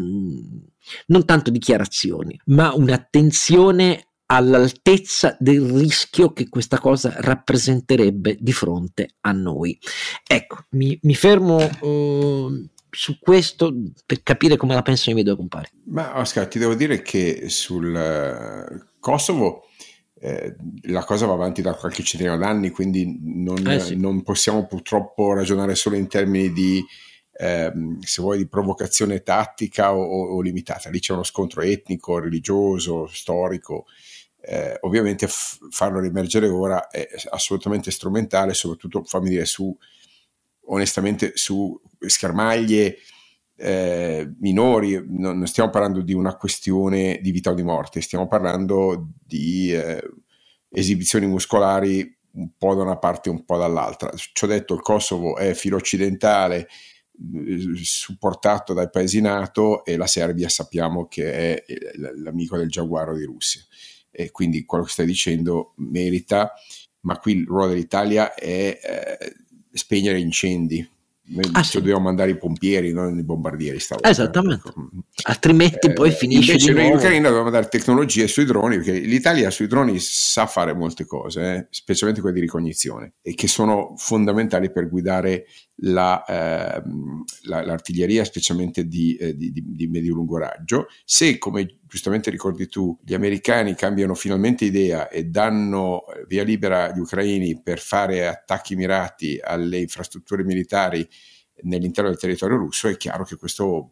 non tanto dichiarazioni ma un'attenzione all'altezza del rischio che questa cosa rappresenterebbe di fronte a noi. Ecco, mi, mi fermo uh, su questo per capire come la pensano i miei due compari. Ma Oscar, ti devo dire che sul uh, Kosovo eh, la cosa va avanti da qualche centinaio d'anni, quindi non, eh sì. non, possiamo purtroppo ragionare solo in termini di, ehm, se vuoi, di provocazione tattica o, o, o, limitata. Lì c'è uno scontro etnico, religioso, storico. Eh, ovviamente f- farlo riemergere ora è assolutamente strumentale, soprattutto fammi dire su onestamente su schermaglie eh, minori, non, non, stiamo parlando di una questione di vita o di morte, stiamo parlando di eh, esibizioni muscolari un po' da una parte e un po' dall'altra. Ci ho detto, il Kosovo è filo occidentale, eh, supportato dai paesi NATO e la Serbia sappiamo che è l'amico del giaguaro di Russia. E quindi quello che stai dicendo merita, ma qui il ruolo dell'Italia è eh, spegnere incendi. Ah, sì. dobbiamo mandare i pompieri, non i bombardieri. Stavolta. Esattamente, ecco. altrimenti eh, poi finisce invece noi in Ucraina dobbiamo mandare tecnologie sui droni, perché l'Italia sui droni sa fare molte cose, eh, specialmente quelle di ricognizione, e che sono fondamentali per guidare la, eh, la, l'artiglieria, specialmente di, eh, di, di, di medio-lungo raggio. Se, come giustamente ricordi tu, gli americani cambiano finalmente idea e danno eh, via libera agli ucraini per fare attacchi mirati alle infrastrutture militari nell'interno del territorio russo, è chiaro che questo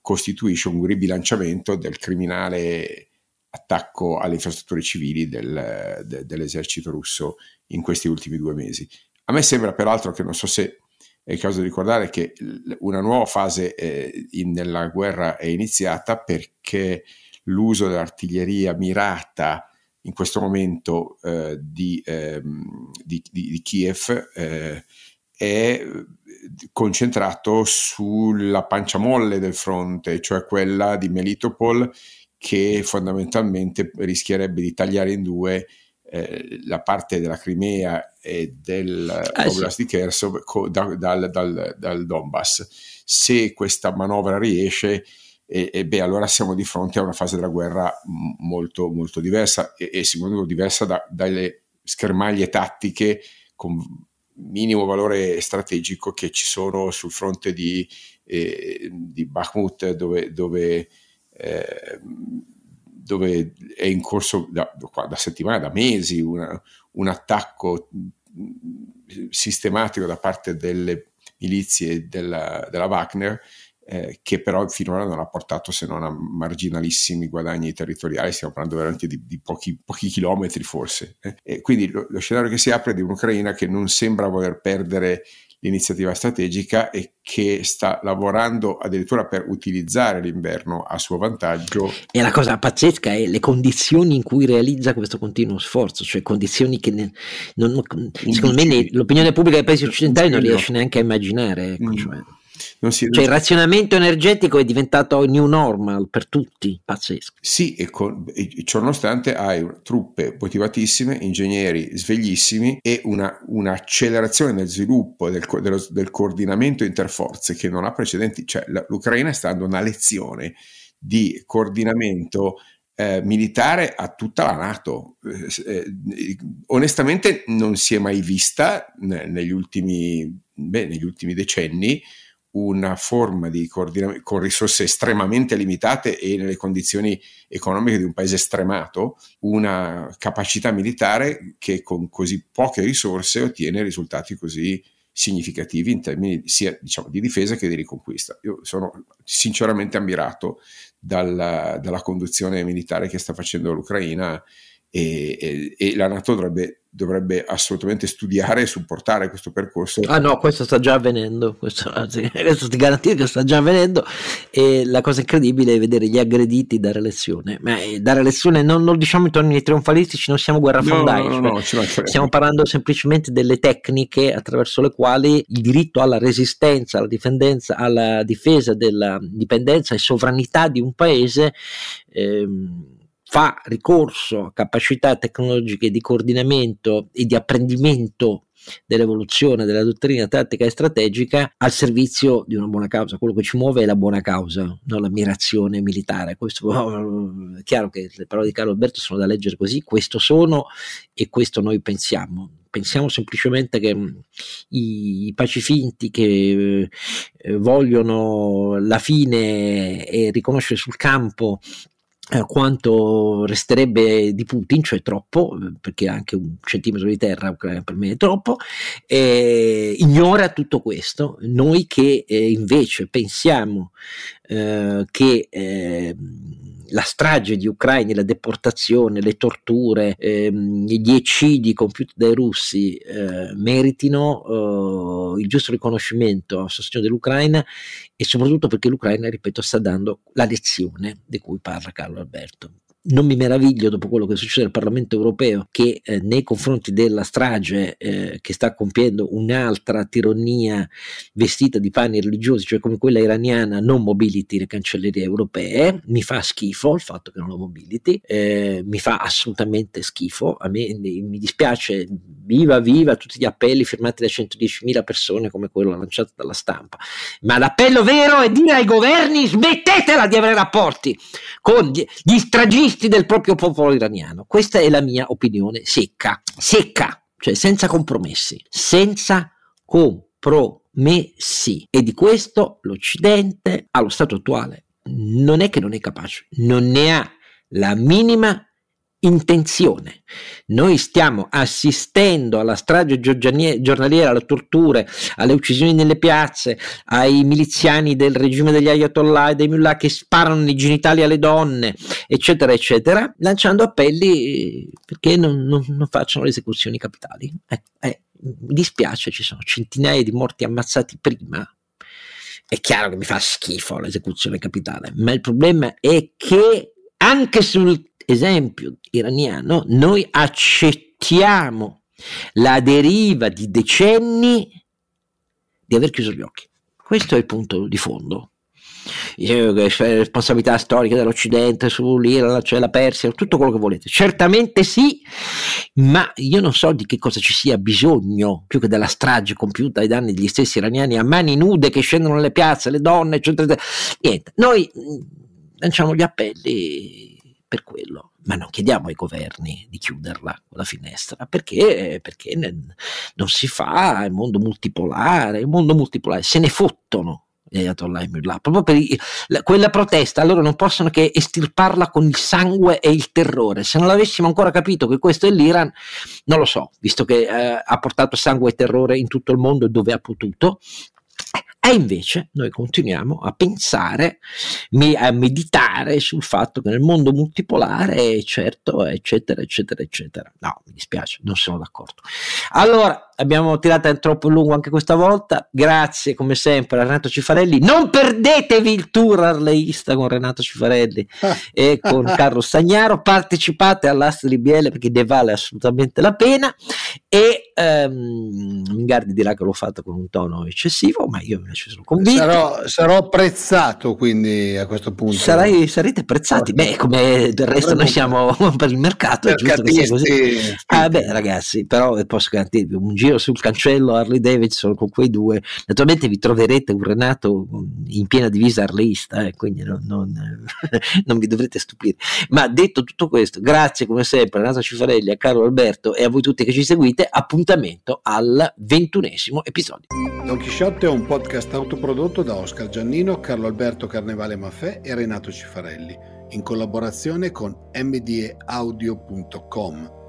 costituisce un ribilanciamento del criminale attacco alle infrastrutture civili del, de, dell'esercito russo in questi ultimi due mesi. A me sembra peraltro che non so se è il caso di ricordare che una nuova fase eh, in, nella guerra è iniziata perché l'uso dell'artiglieria mirata in questo momento eh, di, ehm, di, di, di, Kiev eh, è concentrato sulla pancia molle del fronte, cioè quella di Melitopol che fondamentalmente rischierebbe di tagliare in due eh, la parte della Crimea e del ah, Oblast sì. di Kherson co, da, dal, dal, dal, Donbass. Se questa manovra riesce, e, e, beh, allora siamo di fronte a una fase della guerra molto, molto diversa e, e secondo me diversa da, dalle schermaglie tattiche con minimo valore strategico che ci sono sul fronte di, eh, di Bakhmut dove, dove eh, dove è in corso da, da settimane, da mesi, una, un attacco sistematico da parte delle milizie della, della Wagner, eh, che però finora non ha portato se non a marginalissimi guadagni territoriali, stiamo parlando veramente di, di pochi, pochi, chilometri forse. Eh. quindi lo, lo, scenario che si apre è di un'Ucraina che non sembra voler perdere l'iniziativa strategica e che sta lavorando addirittura per utilizzare l'inverno a suo vantaggio. E la cosa pazzesca è le condizioni in cui realizza questo continuo sforzo, cioè condizioni che ne, non, secondo me l'opinione pubblica dei paesi occidentali non riesce neanche a immaginare. Ecco, mm. cioè. Si, cioè, il razionamento energetico è diventato new normal per tutti, pazzesco. Sì, e, con, e ciononostante hai truppe motivatissime, ingegneri sveglissimi e una, un'accelerazione nel sviluppo del, dello, del, coordinamento interforze che non ha precedenti. Cioè, l'Ucraina sta dando una lezione di coordinamento eh, militare a tutta la Nato. Eh, eh, onestamente non si è mai vista negli ultimi, beh, negli ultimi decenni una forma di coordinamento con risorse estremamente limitate e nelle condizioni economiche di un paese stremato, una capacità militare che con così poche risorse ottiene risultati così significativi in termini sia diciamo, di difesa che di riconquista. Io sono sinceramente ammirato dalla, dalla conduzione militare che sta facendo l'Ucraina e, e, e la Nato dovrebbe dovrebbe assolutamente studiare e supportare questo percorso. Ah no, questo sta già avvenendo, questo, anzi, questo ti garantisco che sta già avvenendo. E la cosa incredibile è vedere gli aggrediti dare lezione, ma eh, dare lezione non lo diciamo in termini trionfalistici, non siamo guerrafondai, no, no, no, cioè, stiamo parlando semplicemente delle tecniche attraverso le quali il diritto alla resistenza, alla, difendenza, alla difesa della dipendenza e sovranità di un paese ehm, fa ricorso a capacità tecnologiche di coordinamento e di apprendimento dell'evoluzione della dottrina tattica e strategica al servizio di una buona causa. Quello che ci muove è la buona causa, non l'ammirazione militare. Questo è chiaro che le parole di Carlo Alberto sono da leggere così, questo sono e questo noi pensiamo. Pensiamo semplicemente che mm, i pacifinti che eh, vogliono la fine e riconoscere sul campo quanto resterebbe di Putin, cioè troppo, perché anche un centimetro di terra per me è troppo, eh, ignora tutto questo. Noi che eh, invece pensiamo eh, che ehm, la strage di Ucraini, la deportazione, le torture, ehm, gli eccidi compiuti dai russi eh, meritino eh, il giusto riconoscimento a sostegno dell'Ucraina e soprattutto perché l'Ucraina, ripeto, sta dando la lezione di cui parla Carlo Alberto non mi meraviglio dopo quello che succede al Parlamento europeo che eh, nei confronti della strage eh, che sta compiendo un'altra tirannia vestita di panni religiosi, cioè come quella iraniana, non mobiliti le cancellerie europee. Mi fa schifo il fatto che non lo mobiliti, eh, mi fa assolutamente schifo. A me mi dispiace, viva viva tutti gli appelli firmati da 110.000 persone come quello lanciato dalla stampa. Ma l'appello vero è dire ai governi smettetela di avere rapporti con gli, gli stragisti egoisti del proprio popolo iraniano. Questa è la mia opinione secca, secca, cioè senza compromessi, senza compromessi. E di questo l'Occidente, allo stato attuale, non è che non è capace, non ne ha la minima intenzione. Noi stiamo assistendo alla strage giornaliera, alle torture, alle uccisioni nelle piazze, ai miliziani del regime degli ayatollah e dei mullah che sparano nei genitali alle donne, eccetera, eccetera, lanciando appelli perché non, non, non facciano le esecuzioni capitali. Eh, eh, mi dispiace, ci sono centinaia di morti ammazzati prima. È chiaro che mi fa schifo l'esecuzione capitale, ma il problema è che anche sul esempio iraniano, noi accettiamo la deriva di decenni di aver chiuso gli occhi. Questo è il punto di fondo. Responsabilità storica dell'Occidente sull'Iran, cioè la Persia, tutto quello che volete. Certamente sì, ma io non so di che cosa ci sia bisogno più che della strage compiuta ai danni degli stessi iraniani a mani nude che scendono nelle piazze, le donne, eccetera. Niente, noi mm, lanciamo gli appelli per quello, ma non chiediamo ai governi di chiuderla quella finestra, perché, perché non si fa, il mondo multipolare, il mondo multipolare se ne fottono Ayatollah e Mullah, proprio per i, la, quella protesta, loro non possono che estirparla con il sangue e il terrore. Se non l'avessimo ancora capito che questo è l'Iran, non lo so, visto che eh, ha portato sangue e terrore in tutto il mondo dove ha potuto, e invece noi continuiamo a pensare, a meditare sul fatto che nel mondo multipolare, certo, eccetera, eccetera, eccetera. No, mi dispiace, non sono d'accordo. Allora, abbiamo tirato troppo lungo anche questa volta. Grazie come sempre a Renato Cifarelli. Non perdetevi il tour arleista con Renato Cifarelli e con Carlo Stagnaro. Partecipate all'asta di BL perché ne vale assolutamente la pena. E um, Mingardi dirà che l'ho fatto con un tono eccessivo, ma io invece sono convinto. Sarò, sarò apprezzato quindi a questo punto. Sarai, sarete apprezzati. Beh, come del resto noi siamo per il mercato. È giusto che sia così. Ah, beh, ragazzi, però posso garantirvi un giro sul cancello Harley Davidson con quei due. Naturalmente vi troverete un Renato in piena divisa arleista, eh, quindi non, non, non, vi dovrete stupire. Ma detto tutto questo, grazie come sempre a Renato Cifarelli, a Carlo Alberto e a voi tutti che ci seguite. Appuntamento al ventunesimo episodio. Don Chisciotte è un podcast autoprodotto da Oscar Giannino, Carlo Alberto Carnevale Maffè e Renato Cifarelli in collaborazione con mdeaudio.com.